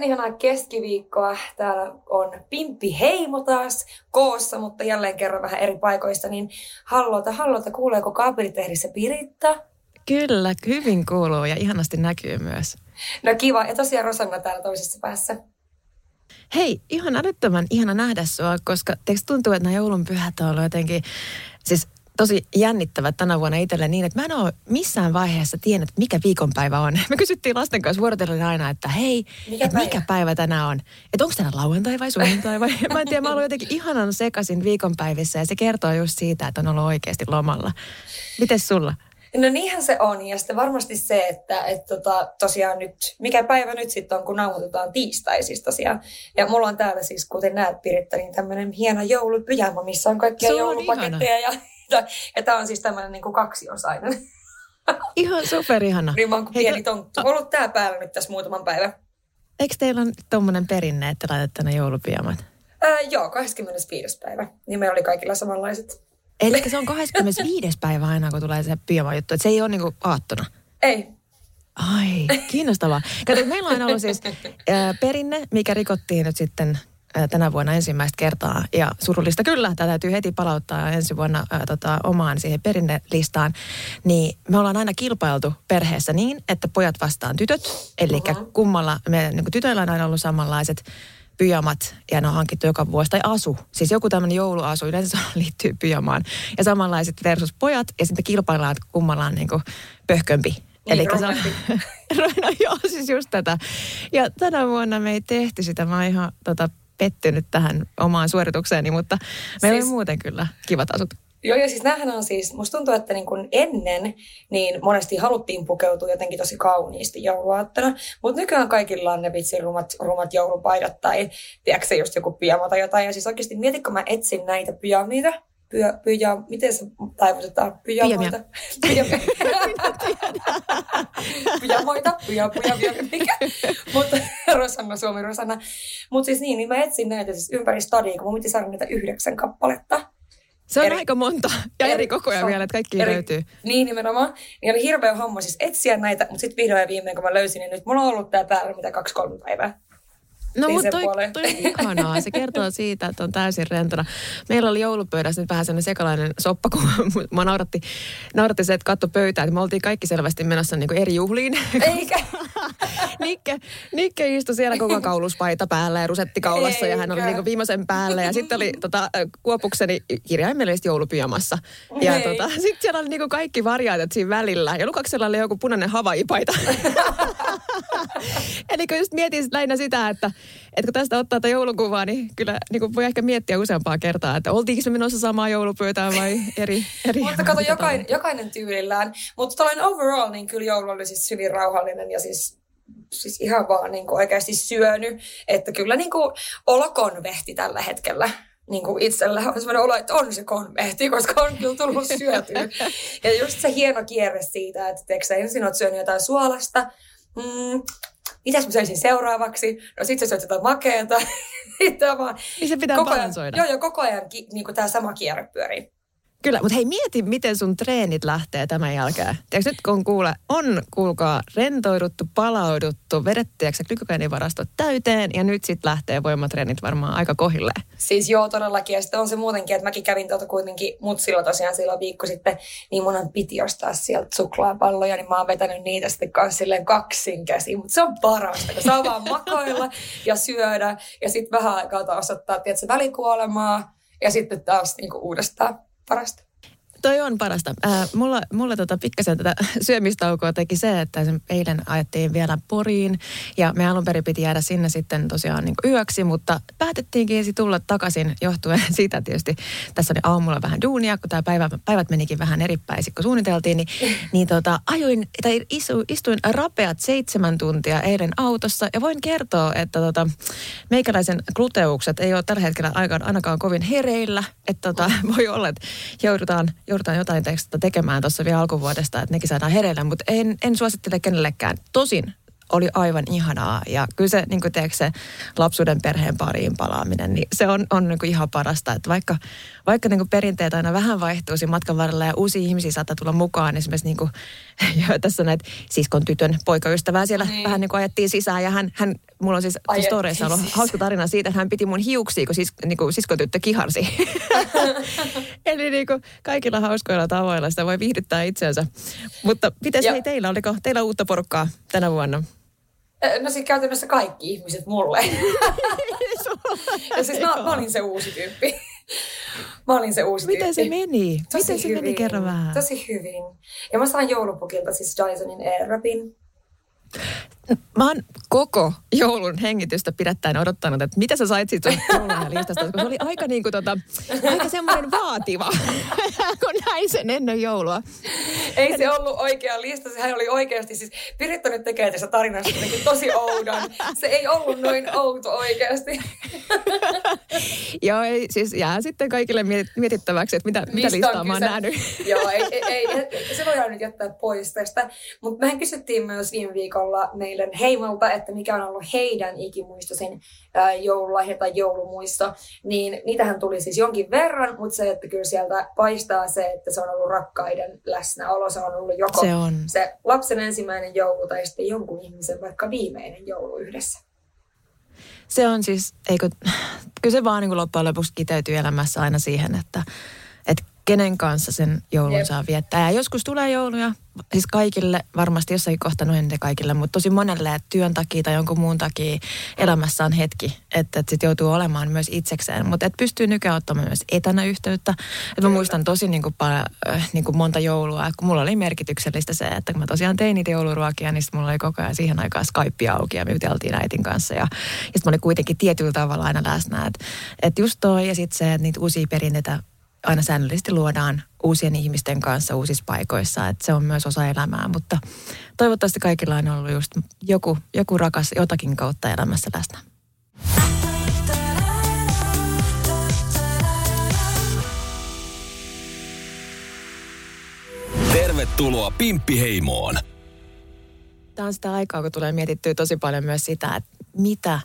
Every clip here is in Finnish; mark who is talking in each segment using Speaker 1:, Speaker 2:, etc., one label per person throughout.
Speaker 1: Oikein ihanaa keskiviikkoa. Täällä on Pimppi Heimo taas koossa, mutta jälleen kerran vähän eri paikoista. Niin hallota, hallota, kuuleeko kaapelitehdissä Piritta?
Speaker 2: Kyllä, hyvin kuuluu ja ihanasti näkyy myös.
Speaker 1: No kiva. Ja tosiaan Rosanna täällä toisessa päässä.
Speaker 2: Hei, ihan älyttömän ihana nähdä sua, koska teikö tuntuu, että nämä joulun pyhät on ollut jotenkin, siis tosi jännittävät tänä vuonna itselle niin, että mä en ole missään vaiheessa tiennyt, mikä viikonpäivä on. Me kysyttiin lasten kanssa vuorotellen aina, että hei, mikä, et päivä? mikä päivä tänään on? Että onko tänään lauantai vai sunnuntai vai? Mä en tiedä, mä olen jotenkin ihanan sekaisin viikonpäivissä ja se kertoo just siitä, että on ollut oikeasti lomalla. Mites sulla?
Speaker 1: No niinhän se on. Ja sitten varmasti se, että et tota, tosiaan nyt, mikä päivä nyt sitten on, kun nauhoitetaan tiistai siis tosiaan. Ja mulla on täällä siis, kuten näet Piritta, niin tämmöinen hieno joulupyjama, missä on kaikkia joulupaketteja. Ja, ja, ja tämä on siis tämmöinen niin kuin kaksiosainen.
Speaker 2: Ihan superihana.
Speaker 1: Rima on kuin pieni Hei, tonttu. Ollut tää päällä nyt tässä muutaman päivän.
Speaker 2: Eikö teillä on tuommoinen perinne, että laitat tänne joulupyjamat?
Speaker 1: Ää, joo, 25. päivä. Niin me oli kaikilla samanlaiset.
Speaker 2: Eli se on 25. päivä aina, kun tulee se pyjama juttu. Että se ei ole niinku aattona.
Speaker 1: Ei.
Speaker 2: Ai, kiinnostavaa. Kato, meillä on aina ollut siis ää, perinne, mikä rikottiin nyt sitten tänä vuonna ensimmäistä kertaa. Ja surullista kyllä, tämä täytyy heti palauttaa ensi vuonna ää, tota, omaan siihen perinnelistaan. Niin me ollaan aina kilpailtu perheessä niin, että pojat vastaan tytöt. Eli uh-huh. kummalla, me niin tytöillä on aina ollut samanlaiset pyjamat ja ne on hankittu joka vuosi. Tai asu, siis joku tämmöinen jouluasu, yleensä liittyy pyjamaan. Ja samanlaiset versus pojat ja sitten kilpaillaan, että kummalla on niin kuin pöhkömpi.
Speaker 1: Eli se on,
Speaker 2: no, joo, siis just tätä. Ja tänä vuonna me ei tehty sitä. Mä oon ihan tota, pettynyt tähän omaan suoritukseeni, mutta meillä siis, on muuten kyllä kivat asut.
Speaker 1: Joo, ja siis näähän on siis, musta tuntuu, että niin kun ennen niin monesti haluttiin pukeutua jotenkin tosi kauniisti jouluaattona, mutta nykyään kaikilla on ne vitsin rumat, rumat joulupaidat tai tiedätkö just joku pyjama tai jotain. Ja siis oikeasti mietitkö mä etsin näitä pyjamiita, pyjä, pyjä, miten se taivutetaan? Pyjamoita. Pyjamia. Pyjamoita, pyjä, pyjä, pyjä, mikä? Mutta Rosanna, Suomi Rosanna. Mutta siis niin, niin mä etsin näitä siis ympäri stadia, kun mun piti saada niitä yhdeksän kappaletta.
Speaker 2: Se on eri, aika monta ja eri, eri kokoja vielä, että kaikki eri, löytyy.
Speaker 1: Niin nimenomaan. Niin oli hirveä homma siis etsiä näitä, mutta sitten vihdoin ja viimein kun mä löysin, niin nyt mulla on ollut tää päällä mitä kaksi-kolme päivää.
Speaker 2: No mutta toi, toi on ihanaa. Se kertoo siitä, että on täysin rentona. Meillä oli joulupöydässä nyt vähän sellainen sekalainen soppa, kun mä nauratti, nauratti se, että katto pöytää. Että me oltiin kaikki selvästi menossa niin eri juhliin.
Speaker 1: Eikä.
Speaker 2: Nikke, Nikke istui siellä koko kauluspaita päällä ja rusetti kaulassa Eikä. ja hän oli niin viimeisen päällä. Ja sitten oli tota, kuopukseni kirjaimellisesti joulupyjamassa. Ja tota, sitten siellä oli niin kaikki variaatit siinä välillä. Ja Lukaksella oli joku punainen havaipaita. Eli kun just mietin lähinnä sitä, että että kun tästä ottaa tätä joulukuvaa, niin kyllä niin kuin voi ehkä miettiä useampaa kertaa, että oltiinko se menossa samaa joulupöytään vai eri... eri
Speaker 1: Mutta kato, jokainen, jokainen tyylillään. Mutta tällainen overall, niin kyllä joulu oli siis hyvin rauhallinen ja siis siis ihan vaan niin kuin oikeasti syönyt. Että kyllä niin kuin olo konvehti tällä hetkellä niin kuin itsellä on sellainen olo, että on se konvehti, koska on kyllä tullut syötyä. Ja just se hieno kierre siitä, että teetkö ensin olet syönyt jotain suolasta, mm, mitäs mä söisin seuraavaksi? No sit sä syöt jotain
Speaker 2: vaan niin se pitää koko ajan,
Speaker 1: Joo, joo, koko ajan niin tämä sama kierre pyörii.
Speaker 2: Kyllä, mutta hei mieti, miten sun treenit lähtee tämän jälkeen. Tiedätkö nyt kun kuule, on kuulkaa rentoiduttu, palauduttu, vedetty glykogeenivarastot täyteen ja nyt sitten lähtee voimatreenit varmaan aika kohille.
Speaker 1: Siis joo, todellakin. Ja sitten on se muutenkin, että mäkin kävin tuota kuitenkin mutsilla tosiaan silloin viikko sitten, niin mun piti ostaa sieltä suklaapalloja, niin mä oon vetänyt niitä sitten kanssa silleen kaksin käsiin. Mutta se on parasta, kun saa vaan makoilla ja syödä ja sitten vähän aikaa taas ottaa, tiedätkö, välikuolemaa ja sitten taas niinku uudestaan parasta.
Speaker 2: Toi on parasta. Äh, mulla mulla tota pikkasen tätä syömistaukoa teki se, että eilen ajettiin vielä Poriin ja me alun perin piti jäädä sinne sitten tosiaan niin yöksi, mutta päätettiinkin tulla takaisin johtuen siitä tietysti. Tässä oli aamulla vähän duunia, kun tämä päivä, päivät menikin vähän eri päin, kun suunniteltiin, niin, niin tota, ajoin, tai istu, istuin rapeat seitsemän tuntia eilen autossa ja voin kertoa, että tota, meikäläisen gluteukset ei ole tällä hetkellä ainakaan kovin hereillä, että tota, voi olla, että joudutaan joudutaan jotain tekemään tuossa vielä alkuvuodesta, että nekin saadaan hereille, mutta en, en suosittele kenellekään. Tosin oli aivan ihanaa. Ja kyllä se, niin kuin teekö, se lapsuuden perheen pariin palaaminen, niin se on, on niin kuin ihan parasta. Että vaikka vaikka niin kuin perinteet aina vähän vaihtuu siinä matkan varrella ja uusia ihmisiä saattaa tulla mukaan. Esimerkiksi niin kuin, tässä näitä siskon tytön poikaystävää siellä niin. vähän niin kuin ajettiin sisään. Ja hän, hän mulla on siis storeissa ollut hauska tarina siitä, että hän piti mun hiuksia, kun sis, niin kuin siskon tyttö kiharsi. Eli niin kuin kaikilla hauskoilla tavoilla sitä voi viihdyttää itsensä. Mutta miten hei teillä, oliko teillä uutta porukkaa tänä vuonna?
Speaker 1: No siis käytännössä kaikki ihmiset mulle. ja siis mä, mä olin se uusi tyyppi. Mä olin se uusi
Speaker 2: Miten
Speaker 1: tyyppi.
Speaker 2: se meni? Tosi Miten se hyvin. meni? Kerro vähän.
Speaker 1: Tosi hyvin. Ja mä sain joulupukilta siis Dysonin Airwrapin.
Speaker 2: Mä oon koko joulun hengitystä pidättäen odottanut, että mitä sä sait siitä listasta, koska se oli aika, niin kuin, tota, aika semmoinen vaativa, kun näin sen ennen joulua.
Speaker 1: Ei se ollut oikea lista, sehän oli oikeasti, siis Piritta nyt tekee tässä tarinasta tosi oudon. Se ei ollut noin outo oikeasti.
Speaker 2: Joo, ei, siis jää sitten kaikille mietittäväksi, että mitä, mitä listaa mä oon nähnyt.
Speaker 1: Joo, ei, ei, ei, se voidaan nyt jättää pois tästä. Mutta mehän kysyttiin myös viime viikolla meille meidän heimolta, että mikä on ollut heidän ikimuistoisin joululahja tai joulumuisto, niin niitähän tuli siis jonkin verran, mutta se, että kyllä sieltä paistaa se, että se on ollut rakkaiden läsnäolo, se on ollut joko se, on. se lapsen ensimmäinen joulu tai sitten jonkun ihmisen vaikka viimeinen joulu yhdessä.
Speaker 2: Se on siis, eikö, kyllä se vaan niin kuin loppujen lopuksi kiteytyy elämässä aina siihen, että kenen kanssa sen joulun Jep. saa viettää. Ja joskus tulee jouluja, siis kaikille, varmasti jossain kohta noin kaikille, mutta tosi monelle, että työn takia tai jonkun muun takia elämässä on hetki, että, että sit joutuu olemaan myös itsekseen. Mutta että pystyy nykyään ottamaan myös etänä yhteyttä. Että mä muistan tosi niin kuin, äh, niin kuin monta joulua, kun mulla oli merkityksellistä se, että kun mä tosiaan tein niitä jouluruokia, niin mulla oli koko ajan siihen aikaan Skype auki ja me juteltiin äitin kanssa. Ja, ja sitten mä olin kuitenkin tietyllä tavalla aina läsnä. Että et just toi ja sitten se, että niitä uusia perinteitä aina säännöllisesti luodaan uusien ihmisten kanssa uusissa paikoissa. Että se on myös osa elämää, mutta toivottavasti kaikilla on ollut just joku, joku rakas jotakin kautta elämässä läsnä.
Speaker 3: Tervetuloa Pimppiheimoon.
Speaker 2: Tämä on sitä aikaa, kun tulee mietittyä tosi paljon myös sitä, että mitä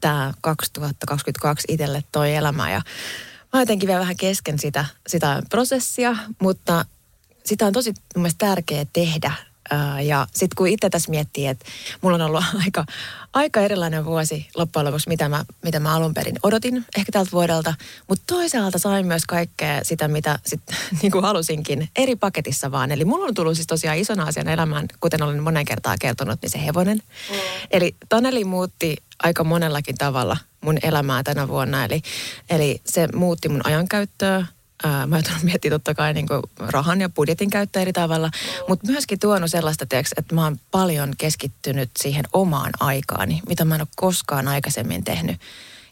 Speaker 2: tämä 2022 itselle toi elämä. Ja mä jotenkin vielä vähän kesken sitä, sitä prosessia, mutta sitä on tosi mielestäni tärkeää tehdä. Ja sitten kun itse tässä miettii, että mulla on ollut aika, aika erilainen vuosi loppujen lopuksi, mitä mä, mitä mä alun perin odotin ehkä tältä vuodelta. Mutta toisaalta sain myös kaikkea sitä, mitä sit, niin kuin halusinkin, eri paketissa vaan. Eli mulla on tullut siis tosiaan isona asian elämään, kuten olen monen kertaa kertonut, niin se hevonen. Mm. Eli Taneli muutti aika monellakin tavalla mun elämää tänä vuonna. Eli, eli se muutti mun ajankäyttöä, Mä oon miettiä totta kai niin rahan ja budjetin käyttöä eri tavalla, mutta myöskin tuonut sellaista, tiiäks, että mä oon paljon keskittynyt siihen omaan aikaani, mitä mä en ole koskaan aikaisemmin tehnyt.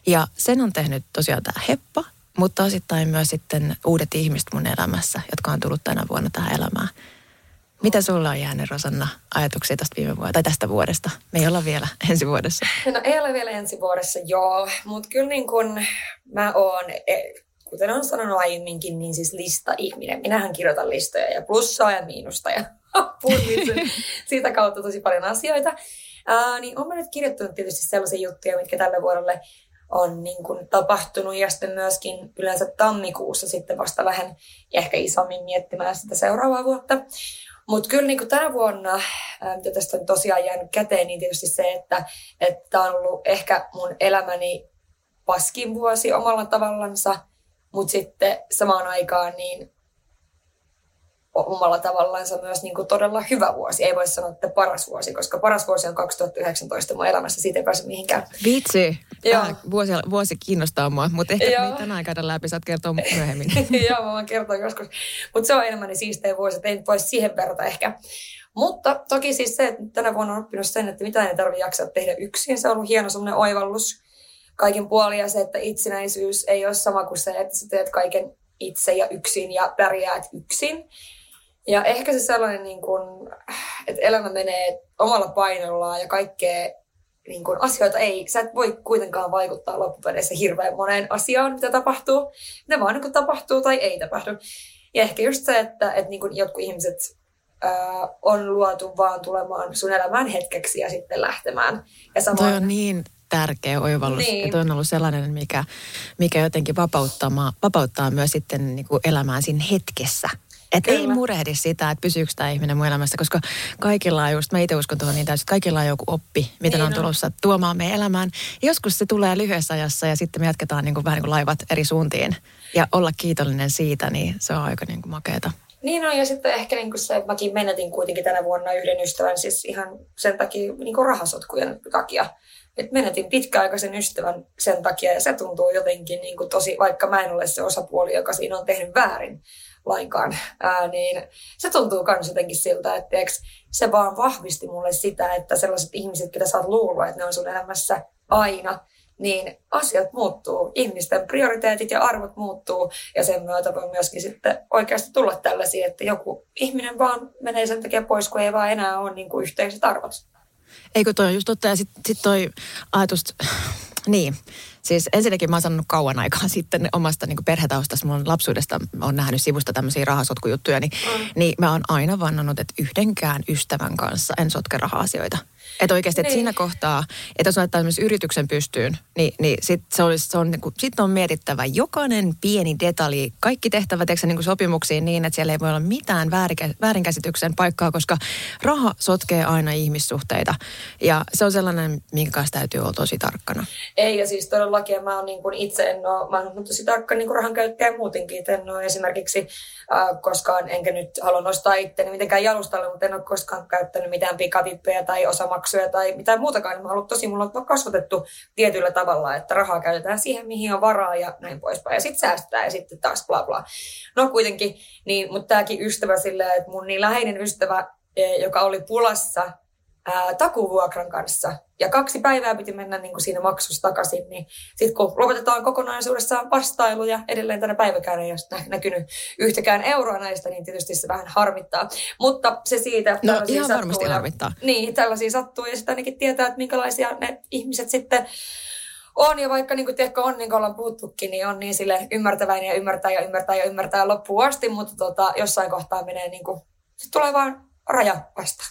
Speaker 2: Ja sen on tehnyt tosiaan tämä heppa, mutta osittain myös sitten uudet ihmiset mun elämässä, jotka on tullut tänä vuonna tähän elämään. Mitä sulla on jäänyt, Rosanna, ajatuksia tästä viime vuodesta, tai tästä vuodesta? Me ei olla vielä ensi vuodessa.
Speaker 1: No ei ole vielä ensi vuodessa, joo. Mutta kyllä niin kun mä oon, e, kuten olen sanonut aiemminkin, niin siis lista-ihminen. Minähän kirjoitan listoja ja plussaa ja miinusta ja punnitsen siitä kautta tosi paljon asioita. Ää, niin olen nyt kirjoittanut tietysti sellaisia juttuja, mitkä tälle vuodelle on niin kuin tapahtunut ja sitten myöskin yleensä tammikuussa sitten vasta vähän ehkä isommin miettimään sitä seuraavaa vuotta. Mutta kyllä niin tänä vuonna, mitä tästä on tosiaan jäänyt käteen, niin tietysti se, että tämä on ollut ehkä mun elämäni paskin vuosi omalla tavallansa, mutta sitten samaan aikaan niin omalla tavallaansa myös niin kuin todella hyvä vuosi. Ei voi sanoa, että paras vuosi, koska paras vuosi on 2019 mun elämässä. Siitä ei pääse mihinkään.
Speaker 2: Vitsi.
Speaker 1: Joo.
Speaker 2: Tämä vuosi, vuosi kiinnostaa mua, mutta ehkä
Speaker 1: Joo.
Speaker 2: tänään käydä läpi, saat kertoa myöhemmin.
Speaker 1: Joo, mä voin kertoa joskus. Mutta se on enemmän niin siistein vuosi, että ei voi siihen verrata ehkä. Mutta toki siis se, että tänä vuonna on oppinut sen, että mitä ei tarvitse jaksaa tehdä yksin. Se on ollut hieno semmoinen oivallus kaikin puolin ja se, että itsenäisyys ei ole sama kuin se, että sä teet kaiken itse ja yksin ja pärjäät yksin. Ja ehkä se sellainen, niin kuin, että elämä menee omalla painollaan ja kaikkea niin kuin, asioita ei, sä et voi kuitenkaan vaikuttaa loppupeleissä hirveän moneen asiaan, mitä tapahtuu. Ne vaan niin tapahtuu tai ei tapahdu. Ja ehkä just se, että, että niin kuin jotkut ihmiset ää, on luotu vaan tulemaan sun elämään hetkeksi ja sitten lähtemään. Ja
Speaker 2: Toi
Speaker 1: samoin,
Speaker 2: on niin tärkeä oivallus.
Speaker 1: Niin.
Speaker 2: Ja toi on ollut sellainen, mikä, mikä jotenkin vapauttaa, vapauttaa myös sitten niin kuin elämään siinä hetkessä. Että ei murehdi sitä, että pysyykö tämä ihminen mun elämässä, koska kaikilla on just, mä itse uskon tuohon niin täysin, että kaikilla on joku oppi, mitä
Speaker 1: Niin
Speaker 2: on
Speaker 1: on.
Speaker 2: tulossa tuomaan meidän elämään. Joskus se tulee lyhyessä ajassa ja sitten me jatketaan niin kuin, vähän niin kuin laivat eri suuntiin. Ja olla kiitollinen siitä, niin se on aika niin kuin makeata.
Speaker 1: Niin on, ja sitten ehkä niin kuin se, että mäkin menetin kuitenkin tänä vuonna yhden ystävän, siis ihan sen takia, niin kuin rahasotkujen takia. Et menetin pitkäaikaisen ystävän sen takia, ja se tuntuu jotenkin niin kuin tosi, vaikka mä en ole se osapuoli, joka siinä on tehnyt väärin lainkaan, ää, niin se tuntuu myös jotenkin siltä, että tiiäks, se vaan vahvisti mulle sitä, että sellaiset ihmiset, ketä sä oot luullut, että ne on sun elämässä aina, niin asiat muuttuu. Ihmisten prioriteetit ja arvot muuttuu ja sen myötä voi myöskin sitten oikeasti tulla tällaisia, että joku ihminen vaan menee sen takia pois, kun ei vaan enää ole niin kuin yhteiset arvot.
Speaker 2: Eikö toi just totta. Ja sitten sit toi ajatus, niin. Siis ensinnäkin mä oon sanonut kauan aikaa sitten omasta niin perhetaustasta, mun lapsuudesta on nähnyt sivusta tämmöisiä rahasotkujuttuja, niin, mm. niin mä oon aina vannonut, että yhdenkään ystävän kanssa en sotke raha-asioita. Että oikeasti, että
Speaker 1: Niin.
Speaker 2: siinä kohtaa, että jos laittaa esimerkiksi yrityksen pystyyn, niin, niin sitten se olisi, se on, niin kuin, sit on mietittävä jokainen pieni detalji, kaikki tehtävät tiedätkö, niin kuin sopimuksiin niin, että siellä ei voi olla mitään väärinkä, väärinkäsityksen paikkaa, koska raha sotkee aina ihmissuhteita. Ja se on sellainen, minkä kanssa täytyy olla tosi tarkkana.
Speaker 1: Ei, ja siis todellakin ja mä oon niin kuin itse en ole, mä oon tosi tarkka niin kuin rahan käyttäjä muutenkin, että en ole esimerkiksi äh, koskaan, enkä nyt halua nostaa itteni mitenkään jalustalle, mutta en ole koskaan käyttänyt mitään pikavippejä tai osamaksuja tai mitään muutakaan. Mä oon ollut tosi, mulla on kasvatettu tietyllä tavalla, että rahaa käytetään siihen, mihin on varaa ja näin poispäin. Ja sitten säästetään ja sitten taas bla bla. No kuitenkin, niin, mutta tämäkin ystävä silleen, että mun niin läheinen ystävä, eh, joka oli pulassa ää, takuvuokran kanssa. Ja kaksi päivää piti mennä niin kuin siinä maksussa takaisin. Niin sitten kun lopetetaan kokonaisuudessaan vastailu ja edelleen tänä päiväkään ei ole nä- näkynyt yhtäkään euroa näistä, niin tietysti se vähän harmittaa. Mutta se siitä,
Speaker 2: No
Speaker 1: tällaisia
Speaker 2: ihan varmasti
Speaker 1: sattuu ja-
Speaker 2: harmittaa.
Speaker 1: Niin, tällaisia sattuu ja sitten ainakin tietää, että minkälaisia ne ihmiset sitten on. Ja vaikka niin kuin, tiedätkö, on, niin kuin ollaan puhuttukin, niin on niin sille ymmärtäväinen ja ymmärtää ja ymmärtää ja ymmärtää loppuun asti, mutta tota, jossain kohtaa menee niin kuin, sit tulee vaan raja vastaan.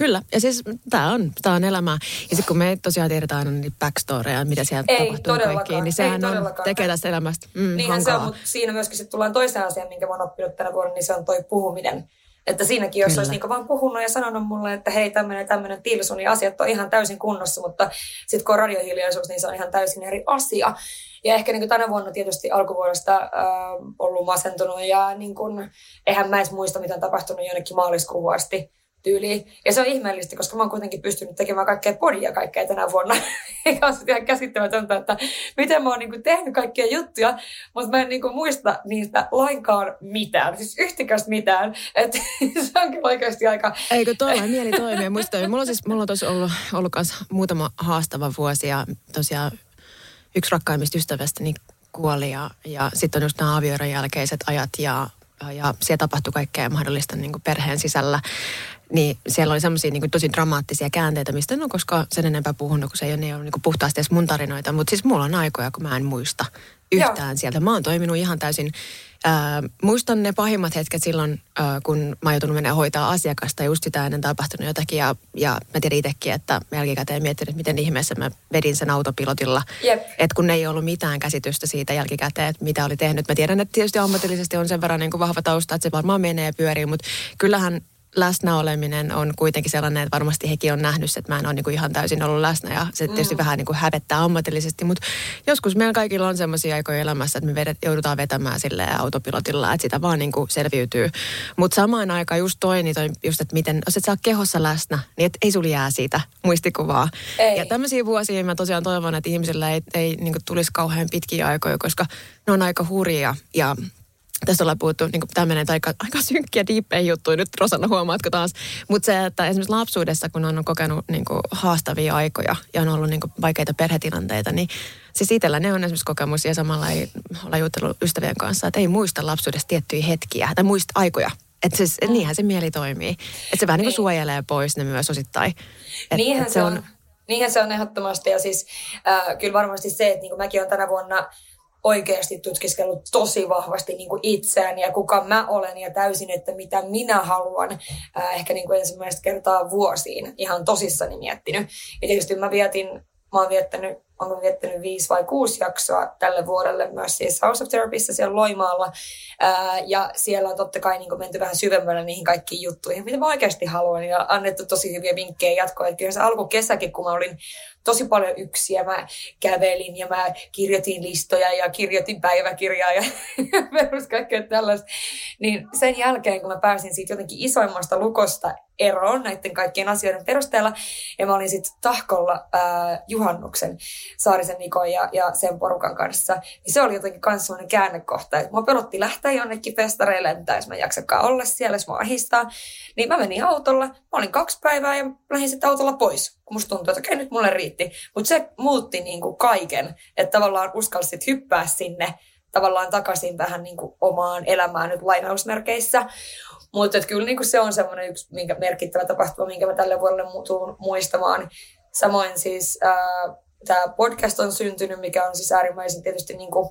Speaker 2: Kyllä, ja siis tämä on, tää on elämää. Ja sitten kun me tosiaan tiedetään aina niitä backstoreja, mitä siellä
Speaker 1: Ei
Speaker 2: tapahtuu kaikkiin, niin
Speaker 1: ei
Speaker 2: sehän on,
Speaker 1: todellakaan.
Speaker 2: tekee tästä elämästä mm,
Speaker 1: Niinhän se on,
Speaker 2: hankalaa.
Speaker 1: mutta siinä myöskin sitten tullaan toiseen asiaan, minkä mä oon oppinut tänä vuonna, niin se on toi puhuminen. Että siinäkin, jos
Speaker 2: Kyllä.
Speaker 1: olisi niinku vaan puhunut ja sanonut mulle, että hei, tämmöinen tämmöinen tilsu, niin asiat on ihan täysin kunnossa, mutta sitten kun on radiohiljaisuus, niin se on ihan täysin eri asia. Ja ehkä niin tänä vuonna tietysti alkuvuodesta äh, ollut masentunut ja niin kuin, eihän mä edes muista, mitä on tapahtunut jonnekin maaliskuuhun asti tyyliin. Ja se on ihmeellistä, koska mä oon kuitenkin pystynyt tekemään kaikkea podia kaikkea tänä vuonna. Eikä ole ihan käsittämätöntä, että miten mä oon niin tehnyt kaikkia juttuja, mutta mä en niin muista niistä lainkaan mitään. Siis yhtikäs mitään. Että se on kyllä oikeasti aika...
Speaker 2: Eikö tuolla mieli toimia? Muista, mulla on siis, mulla on tosi ollut, ollut muutama haastava vuosi ja tosiaan yksi rakkaimmista ystävästäni kuoli ja, ja sitten on just nämä avioeron jälkeiset ajat ja, ja siellä tapahtui kaikkea mahdollista niin kuin perheen sisällä. Niin siellä oli semmoisia niin tosi dramaattisia käänteitä, mistä en ole koskaan sen enempää puhunut, kun se ei ole, ne ei ole niin puhtaasti edes mun tarinoita. Mutta siis mulla on aikoja, kun mä en muista yhtään sieltä. Mä oon toiminut ihan täysin Ää, muistan ne pahimmat hetket silloin, ää, kun mä oon joutunut mennä hoitaa asiakasta ja just sitä ennen tapahtunut jotakin. Ja, ja mä tiedän itsekin, että jälkikäteen miettinyt, että miten ihmeessä mä vedin sen autopilotilla.
Speaker 1: Jep.
Speaker 2: Että kun ei ollut mitään käsitystä siitä jälkikäteen, että mitä oli tehnyt. Mä tiedän, että tietysti ammatillisesti on sen verran niin kuin vahva tausta, että se varmaan menee ja pyörii, mutta kyllähän läsnäoleminen on kuitenkin sellainen, että varmasti hekin on nähnyt, että mä en ole niin kuin ihan täysin ollut läsnä ja se tietysti mm. vähän niin kuin hävettää ammatillisesti, mutta joskus meillä kaikilla on sellaisia aikoja elämässä, että me vedet, joudutaan vetämään sille autopilotilla, että sitä vaan niin kuin selviytyy. Mutta samaan aikaan just toi, niin toi just, että miten, jos et saa kehossa läsnä, niin et, ei sulla jää siitä muistikuvaa.
Speaker 1: Ei.
Speaker 2: Ja tämmöisiä vuosia mä tosiaan toivon, että ihmisillä ei, ei niin kuin tulisi kauhean pitkiä aikoja, koska ne on aika hurjia ja Tästä ollaan puhuttu, niin tämä menee aika, aika synkkiä, diippejä juttuja nyt, Rosanna, huomaatko taas. Mutta se, että esimerkiksi lapsuudessa, kun on kokenut niin kuin, haastavia aikoja ja on ollut niin kuin, vaikeita perhetilanteita, niin siis itsellä ne on esimerkiksi kokemus ja samalla ei olla jutellut ystävien kanssa, että ei muista lapsuudessa tiettyjä hetkiä tai muista aikoja. Että siis, et niinhän se mieli toimii. Että se vähän niin kuin suojelee pois ne myös osittain. Et,
Speaker 1: Niinhän
Speaker 2: et
Speaker 1: se on. Niinhän se on ehdottomasti ja siis äh, kyllä varmasti se, että niin kuin mäkin olen tänä vuonna oikeasti tutkiskellut tosi vahvasti niin kuin itseäni ja kuka mä olen ja täysin, että mitä minä haluan. Äh, ehkä niin kuin ensimmäistä kertaa vuosiin ihan tosissani miettinyt. Ja tietysti mä vietin, mä oon viettänyt olen viettänyt viisi vai kuusi jaksoa tälle vuodelle myös siis House of Therapyssä siellä Loimaalla. Ää, ja siellä on totta kai niin menty vähän syvemmälle niihin kaikkiin juttuihin, mitä mä oikeasti haluan. Ja annettu tosi hyviä vinkkejä jatkoa. Että kyllä se alkukesäkin, kun mä olin tosi paljon yksiä, mä kävelin ja mä kirjoitin listoja ja kirjoitin päiväkirjaa ja perus kaikkea tällaista. Niin sen jälkeen, kun mä pääsin siitä jotenkin isoimmasta lukosta eroon näiden kaikkien asioiden perusteella, ja mä olin sitten tahkolla ää, juhannuksen Saarisen Nikon ja, ja sen porukan kanssa, niin se oli jotenkin myös sellainen käännekohta, että mä pelotti lähteä jonnekin festareille, että jos mä jaksakaan olla siellä, jos mä ahistaa. Niin mä menin autolla, mä olin kaksi päivää ja lähdin sitten autolla pois, kun musta tuntui, että okei, nyt mulle riitti. Mutta se muutti niin kuin kaiken, että tavallaan uskalsit hyppää sinne tavallaan takaisin vähän niin kuin omaan elämään nyt lainausmerkeissä. Mutta kyllä niin kuin se on semmoinen yksi minkä merkittävä tapahtuma, minkä mä tälle vuodelle tuun muistamaan. Samoin siis äh, tämä podcast on syntynyt, mikä on siis äärimmäisen tietysti niin kuin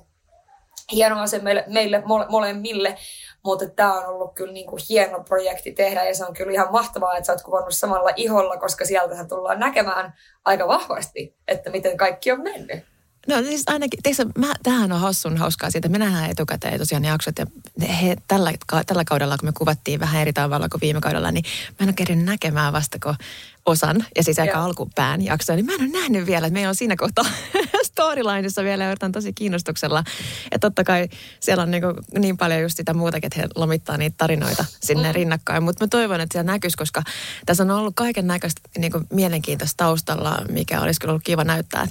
Speaker 1: hieno asia meille, meille mole, molemmille, mutta tämä on ollut kyllä niin kuin hieno projekti tehdä ja se on kyllä ihan mahtavaa, että sä oot kuvannut samalla iholla, koska sieltähän tullaan näkemään aika vahvasti, että miten kaikki on mennyt.
Speaker 2: No siis ainakin, teistä, mä, tämähän on hassun hauskaa siitä. Me nähdään etukäteen tosiaan jaksot ja he, tällä, tällä kaudella, kun me kuvattiin vähän eri tavalla kuin viime kaudella, niin mä en ole kerran näkemään vasta, kun osan ja siis aika alkupään jaksoa, niin mä en ole nähnyt vielä, että meillä on siinä kohtaa storylineissa vielä yritän tosi kiinnostuksella. Ja totta kai siellä on niin, kuin niin paljon just sitä muutakin, että he lomittaa niitä tarinoita sinne mm. rinnakkain. Mutta mä toivon, että siellä näkyisi, koska tässä on ollut kaiken näköistä niin mielenkiintoista taustalla, mikä olisi kyllä ollut kiva näyttää.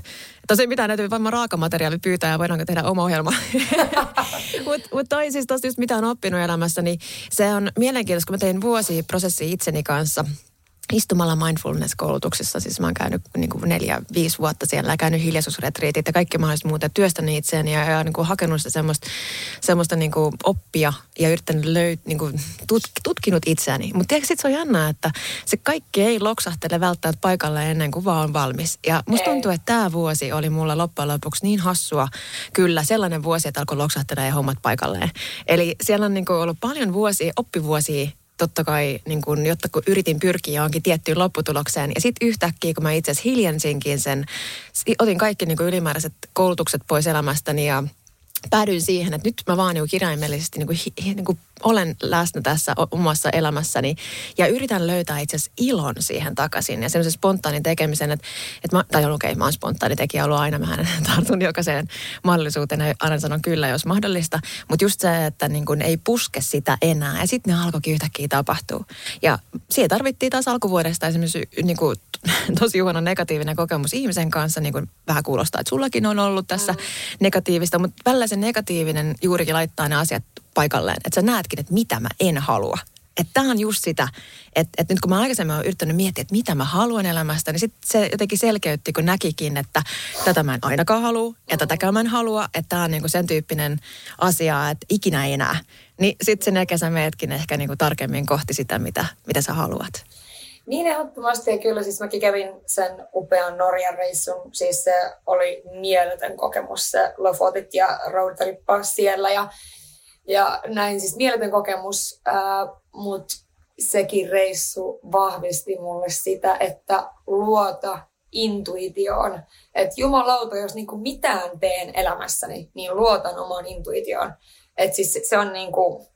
Speaker 2: Tosin mitään näytyy varmaan raakamateriaali pyytää ja voidaanko tehdä oma ohjelma. Mutta mut toi siis tosta just mitä on oppinut elämässä, niin se on mielenkiintoista, kun mä tein vuosi prosessi itseni kanssa – istumalla mindfulness-koulutuksessa. Siis mä oon käynyt niin kuin neljä, viisi vuotta siellä ja käynyt hiljaisuusretriitit ja kaikki mahdolliset muuta. Työstänyt itseäni ja, ja niin kuin hakenut sitä semmoista, semmoista niin kuin oppia ja yrittänyt löyt, niin kuin tut, tutkinut itseäni. Mutta tiedätkö, sit se on jännää, että se kaikki ei loksahtele välttämättä paikalle ennen kuin vaan on valmis. Ja musta tuntuu, että tämä vuosi oli mulla loppujen lopuksi niin hassua. Kyllä, sellainen vuosi, että alkoi loksahtelemaan hommat paikalleen. Eli siellä on niin kuin ollut paljon vuosia, oppivuosia totta kai, niin kun, jotta kun yritin pyrkiä johonkin tiettyyn lopputulokseen. Ja sitten yhtäkkiä, kun mä itse asiassa hiljensinkin sen, otin kaikki niin ylimääräiset koulutukset pois elämästäni ja päädyin siihen, että nyt mä vaan niin kirjaimellisesti niin kuin, niin kuin olen läsnä tässä omassa elämässäni ja yritän löytää itse asiassa ilon siihen takaisin ja semmoisen spontaanin tekemisen, että, että mä, tai okei, okay, mä oon spontaani tekijä ollut aina, mä tartun jokaiseen mahdollisuuteen ja aina sanon kyllä, jos mahdollista, mutta just se, että niin kuin ei puske sitä enää ja sitten ne alkoikin yhtäkkiä tapahtuu. Ja siihen tarvittiin taas alkuvuodesta esimerkiksi niin kuin, tosi huono negatiivinen kokemus ihmisen kanssa, niin kuin vähän kuulostaa, että sullakin on ollut tässä mm. negatiivista, mutta välillä se negatiivinen juurikin laittaa ne asiat paikalleen. Että sä näetkin, että mitä mä en halua. Että tämä on just sitä, että, että nyt kun mä aikaisemmin olen yrittänyt miettiä, että mitä mä haluan elämästä, niin sitten se jotenkin selkeytti, kun näkikin, että tätä mä en ainakaan halua ja tätäkään mä en halua, että tämä on niinku sen tyyppinen asia, että ikinä ei enää. Niin sitten sen jälkeen sä meetkin ehkä niinku tarkemmin kohti sitä, mitä, mitä sä haluat.
Speaker 1: Niin ehdottomasti ja kyllä siis mäkin kävin sen upean Norjan reissun. Siis se oli mieletön kokemus se Lofotit ja roadtrippa siellä ja ja näin siis mieletön kokemus, mutta sekin reissu vahvisti mulle sitä, että luota intuitioon. Että jumalauta, jos niinku mitään teen elämässäni, niin luotan omaan intuitioon. Että siis se on niinku,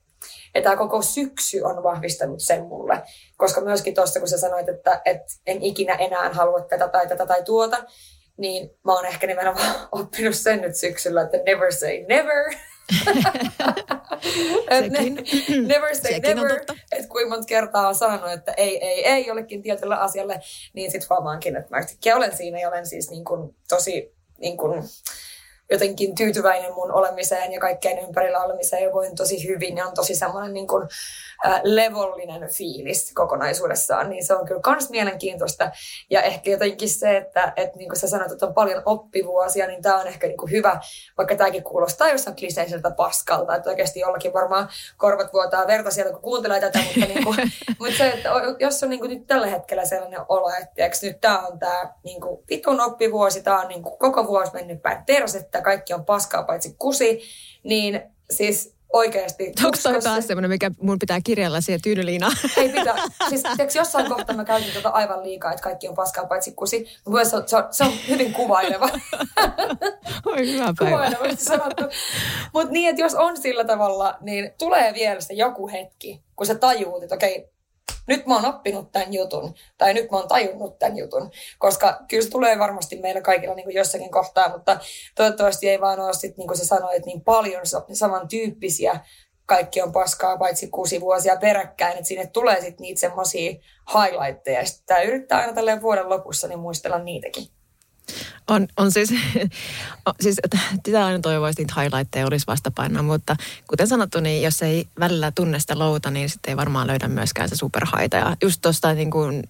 Speaker 1: Ja tämä koko syksy on vahvistanut sen mulle. Koska myöskin tuossa, kun sä sanoit, että, että en ikinä enää halua tätä tai tätä tai tuota, niin mä oon ehkä nimenomaan oppinut sen nyt syksyllä, että never say never.
Speaker 2: Sekin.
Speaker 1: never say
Speaker 2: Sekin
Speaker 1: never. Että kuinka monta kertaa on sanonut, että ei, ei, ei jollekin tietylle asialle, niin sitten huomaankin, että mä yhtäkkiä olen siinä ja olen siis niin kuin tosi niin kuin jotenkin tyytyväinen mun olemiseen ja kaikkeen ympärillä olemiseen ja voin tosi hyvin ja on tosi semmoinen niin kuin, äh, levollinen fiilis kokonaisuudessaan, niin se on kyllä kans mielenkiintoista. Ja ehkä jotenkin se, että, että niin kuin sä sanoit, että on paljon oppivuosia, niin tämä on ehkä niin kuin hyvä, vaikka tämäkin kuulostaa jossain kliseiseltä paskalta, että oikeasti jollakin varmaan korvat vuotaa verta sieltä, kun kuuntelee tätä, mutta, niin kuin, mutta se, että jos on niin kuin nyt tällä hetkellä sellainen olo, että tiiäks, nyt tämä on tämä niin kuin vitun oppivuosi, tämä on niin kuin koko vuosi mennyt päin persettä, kaikki on paskaa paitsi kusi, niin siis oikeasti...
Speaker 2: Onko toi
Speaker 1: se-
Speaker 2: taas semmoinen, mikä mun pitää kirjalla siihen tyynyliinaan?
Speaker 1: ei pitää. Siis tiiäks, jossain kohtaa mä käytin tota aivan liikaa, että kaikki on paskaa paitsi kusi. Mutta se, on- se, on, se on hyvin kuvaileva.
Speaker 2: Oi hyvä päivä.
Speaker 1: Mutta niin, että jos on sillä tavalla, niin tulee vielä se joku hetki, kun sä tajuut, että okei, nyt mä oon oppinut tämän jutun, tai nyt mä oon tajunnut tämän jutun, koska kyllä se tulee varmasti meillä kaikilla niin kuin jossakin kohtaa, mutta toivottavasti ei vaan ole sit, niin kuin sä sanoit, niin paljon sa- samantyyppisiä kaikki on paskaa paitsi kuusi vuosia peräkkäin, että sinne tulee sitten niitä semmoisia highlightteja, ja sitten tää yrittää aina tälleen vuoden lopussa niin muistella niitäkin.
Speaker 2: On, on siis, on, siis sitä aina toivoisi, niitä highlightteja olisi vastapainoa, mutta kuten sanottu, niin jos ei välillä tunne sitä louta, niin sitten ei varmaan löydä myöskään se superhaita. Ja just tuosta niin kuin,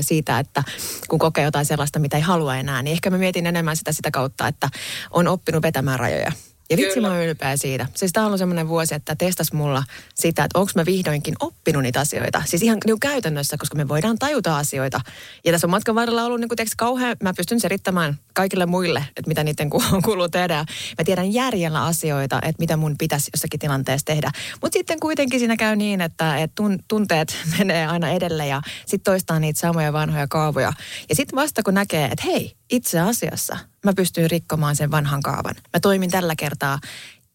Speaker 2: siitä, että kun kokee jotain sellaista, mitä ei halua enää, niin ehkä mä mietin enemmän sitä sitä kautta, että on oppinut vetämään rajoja. Ja vitsi
Speaker 1: Kyllä.
Speaker 2: mä oon ylpeä siitä. Siis tää on ollut semmoinen vuosi, että testas mulla sitä, että onko mä vihdoinkin oppinut niitä asioita. Siis ihan niin käytännössä, koska me voidaan tajuta asioita. Ja tässä on matkan varrella ollut niin kuin, tiiäks, kauhean, mä pystyn selittämään kaikille muille, että mitä niiden ku- kuuluu tehdä. Mä tiedän järjellä asioita, että mitä mun pitäisi jossakin tilanteessa tehdä. Mutta sitten kuitenkin siinä käy niin, että, että tun, tunteet menee aina edelle ja sitten toistaa niitä samoja vanhoja kaavoja. Ja sitten vasta kun näkee, että hei, itse asiassa mä pystyn rikkomaan sen vanhan kaavan. Mä toimin tällä kertaa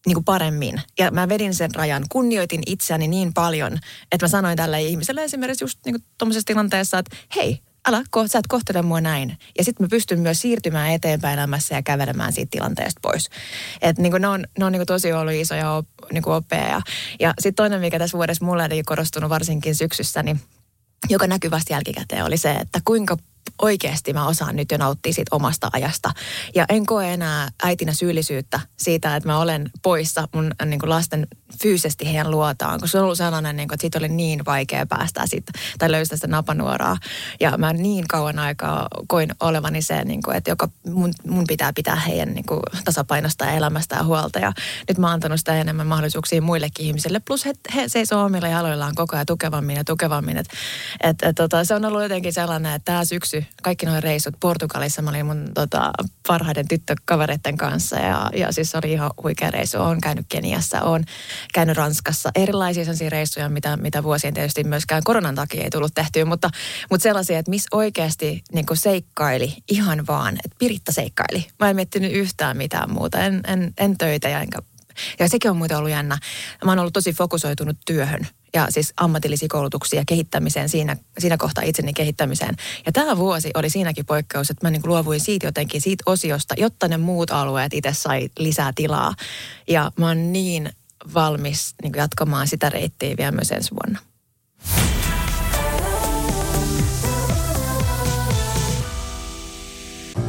Speaker 2: niin kuin paremmin. Ja mä vedin sen rajan, kunnioitin itseäni niin paljon, että mä sanoin tälle ihmiselle esimerkiksi just niin tuommoisessa tilanteessa, että hei, älä, ko, sä et kohtele mua näin. Ja sitten mä pystyn myös siirtymään eteenpäin elämässä ja kävelemään siitä tilanteesta pois. Että niin ne on, ne on niin tosi ollut isoja op, niin oppeja. Ja, ja sitten toinen, mikä tässä vuodessa mulle oli korostunut varsinkin syksyssä, niin joka näkyy vasta jälkikäteen, oli se, että kuinka oikeasti mä osaan nyt jo nauttia siitä omasta ajasta. Ja en koe enää äitinä syyllisyyttä siitä, että mä olen poissa mun niin kuin lasten fyysisesti heidän luotaan, koska se on ollut sellainen, niin kuin, että siitä oli niin vaikea päästä siitä, tai löytää sitä napanuoraa. Ja mä niin kauan aikaa koin olevani se, niin kuin, että joka mun, mun pitää pitää heidän niin kuin, tasapainosta ja elämästä ja huolta. Ja nyt mä oon antanut sitä enemmän mahdollisuuksia muillekin ihmisille. Plus he, he seisoo omilla jaloillaan koko ajan tukevammin ja tukevammin. Et, et, et, tota, se on ollut jotenkin sellainen, että tämä syksy, kaikki nuo reissut Portugalissa, mä olin mun tota, parhaiden tyttökavereiden kanssa. Ja, ja siis oli ihan huikea reissu. Olen käynyt Keniassa, olen käynyt Ranskassa. Erilaisia sellaisia reissuja, mitä, mitä vuosien tietysti myöskään koronan takia ei tullut tehtyä, mutta, mutta sellaisia, että missä oikeasti niin seikkaili ihan vaan, että Piritta seikkaili. Mä en miettinyt yhtään mitään muuta, en, en, en töitä ja enkä ja sekin on muuten ollut jännä. Mä oon ollut tosi fokusoitunut työhön ja siis ammatillisia koulutuksia kehittämiseen siinä, siinä kohtaa itseni kehittämiseen. Ja tämä vuosi oli siinäkin poikkeus, että mä niin luovuin siitä jotenkin siitä osiosta, jotta ne muut alueet itse sai lisää tilaa. Ja mä oon niin valmis niin jatkamaan sitä reittiä vielä myös ensi vuonna.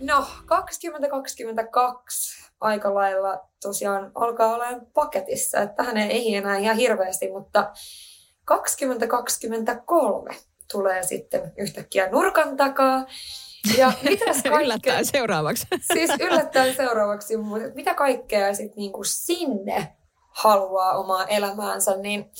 Speaker 1: No, 2022 aika lailla tosiaan alkaa olemaan paketissa. Että tähän ei enää ihan hirveästi, mutta 2023 tulee sitten yhtäkkiä nurkan takaa. Ja mitäs kaikkea...
Speaker 2: Yllättäen seuraavaksi.
Speaker 1: Siis yllättäen seuraavaksi. mutta Mitä kaikkea sitten niinku sinne haluaa omaa elämäänsä, niin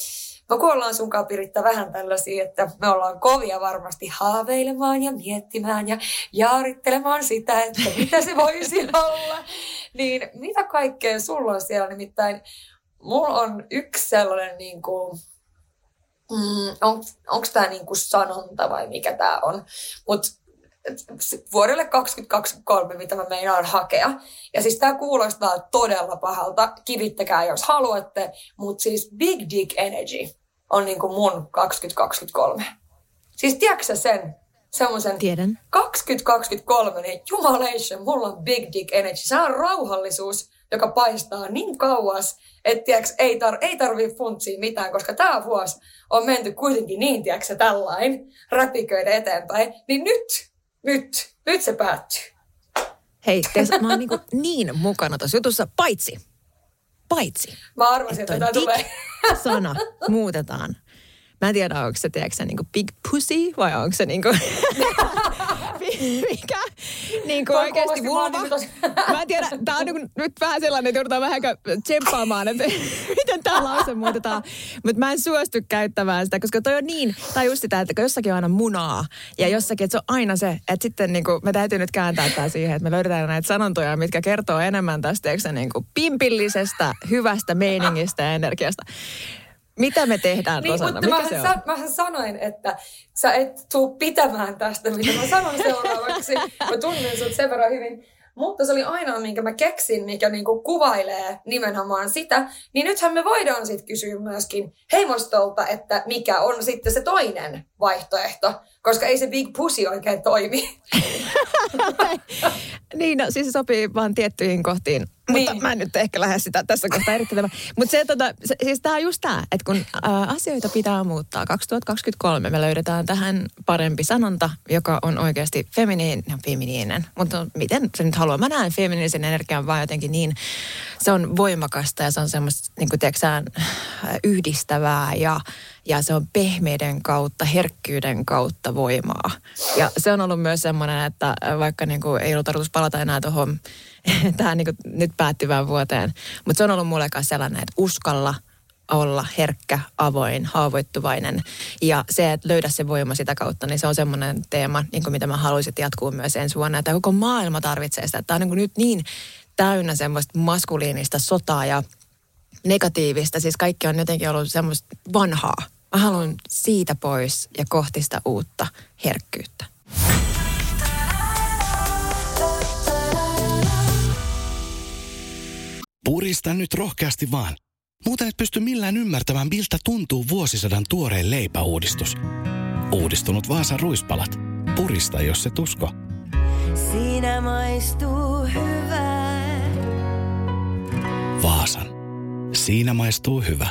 Speaker 1: No kun ollaan sunkaan Piritta vähän tällaisia, että me ollaan kovia varmasti haaveilemaan ja miettimään ja jaarittelemaan sitä, että mitä se voisi olla. Niin mitä kaikkea sulla on siellä? Nimittäin mulla on yksi sellainen niin kuin, mm, on, onko tämä niin kuin sanonta vai mikä tämä on. Mutta vuodelle 2023, mitä mä meinaan hakea. Ja siis tämä kuulostaa todella pahalta, kivittäkää jos haluatte, mutta siis Big Dick Energy on niin kuin mun 2023. Siis tiedätkö sen? Semmoisen
Speaker 2: Tiedän.
Speaker 1: 2023, niin jumalation, mulla on Big Dick Energy. Se on rauhallisuus, joka paistaa niin kauas, että tiedätkö, ei, tar- ei tarvii funtsia mitään, koska tämä vuosi on menty kuitenkin niin, tiedätkö, tällain, räpiköiden eteenpäin. Niin nyt, nyt, nyt se päättyy.
Speaker 2: Hei, Tess, mä oon niin, niin mukana tuossa jutussa, paitsi, paitsi.
Speaker 1: Mä arvasin, että, että tulee.
Speaker 2: sana muutetaan. Mä en tiedä, onko se, tiedätkö, niin kuin big pussy vai onko se niin kuin, mikä niin kuin oikeasti vulva. Mä en tiedä, tää on niin kuin, nyt vähän sellainen, että joudutaan vähän tsemppaamaan, että miten tämä lause muutetaan. Mutta mä en suostu käyttämään sitä, koska toi on niin, tai just sitä, että jossakin on aina munaa ja jossakin, että se on aina se, että sitten niin kuin, me täytyy nyt kääntää tämä siihen, että me löydetään näitä sanontoja, mitkä kertoo enemmän tästä, eikö se niin kuin pimpillisestä, hyvästä meiningistä ja energiasta. Mitä me tehdään, niin, Rosanna?
Speaker 1: Mutta Mikä mä, se on? Mä sanoin, että sä et tuu pitämään tästä, mitä mä sanon seuraavaksi. mä tunnen sut sen verran hyvin. Mutta se oli ainoa, minkä mä keksin, mikä niinku kuvailee nimenomaan sitä. Niin nythän me voidaan sitten kysyä myöskin heimostolta, että mikä on sitten se toinen vaihtoehto. Koska ei se big pussy oikein toimi.
Speaker 2: niin, no, siis se sopii vaan tiettyihin kohtiin mutta niin. mä en nyt ehkä lähde sitä tässä kohtaa erittelemään. Mutta se, tota, se, siis tämä on just tämä, että kun ä, asioita pitää muuttaa. 2023 me löydetään tähän parempi sanonta, joka on oikeasti feminiin, no, feminiinen. Mutta miten se nyt haluaa? Mä näen feminiinisen energian vaan jotenkin niin, se on voimakasta ja se on semmoista, niin kuin tiedätkö, yhdistävää ja ja se on pehmeiden kautta, herkkyyden kautta voimaa. Ja se on ollut myös semmoinen, että vaikka niin kuin ei ollut tarkoitus palata enää tuohon tähän niin kuin nyt päättyvään vuoteen, mutta se on ollut mulle sellainen, että uskalla olla herkkä, avoin, haavoittuvainen. Ja se, että löydä se voima sitä kautta, niin se on semmoinen teema, niin kuin mitä mä haluaisin, että jatkuu myös ensi vuonna. Että koko maailma tarvitsee sitä. Tämä on niin kuin nyt niin täynnä semmoista maskuliinista sotaa ja negatiivista. Siis kaikki on jotenkin ollut semmoista vanhaa. Mä haluan siitä pois ja kohti sitä uutta herkkyyttä.
Speaker 4: Purista nyt rohkeasti vaan. Muuten et pysty millään ymmärtämään, miltä tuntuu vuosisadan tuoreen leipäuudistus. Uudistunut Vaasan ruispalat. Purista, jos se tusko. Siinä maistuu hyvä. Vaasan. Siinä maistuu hyvä.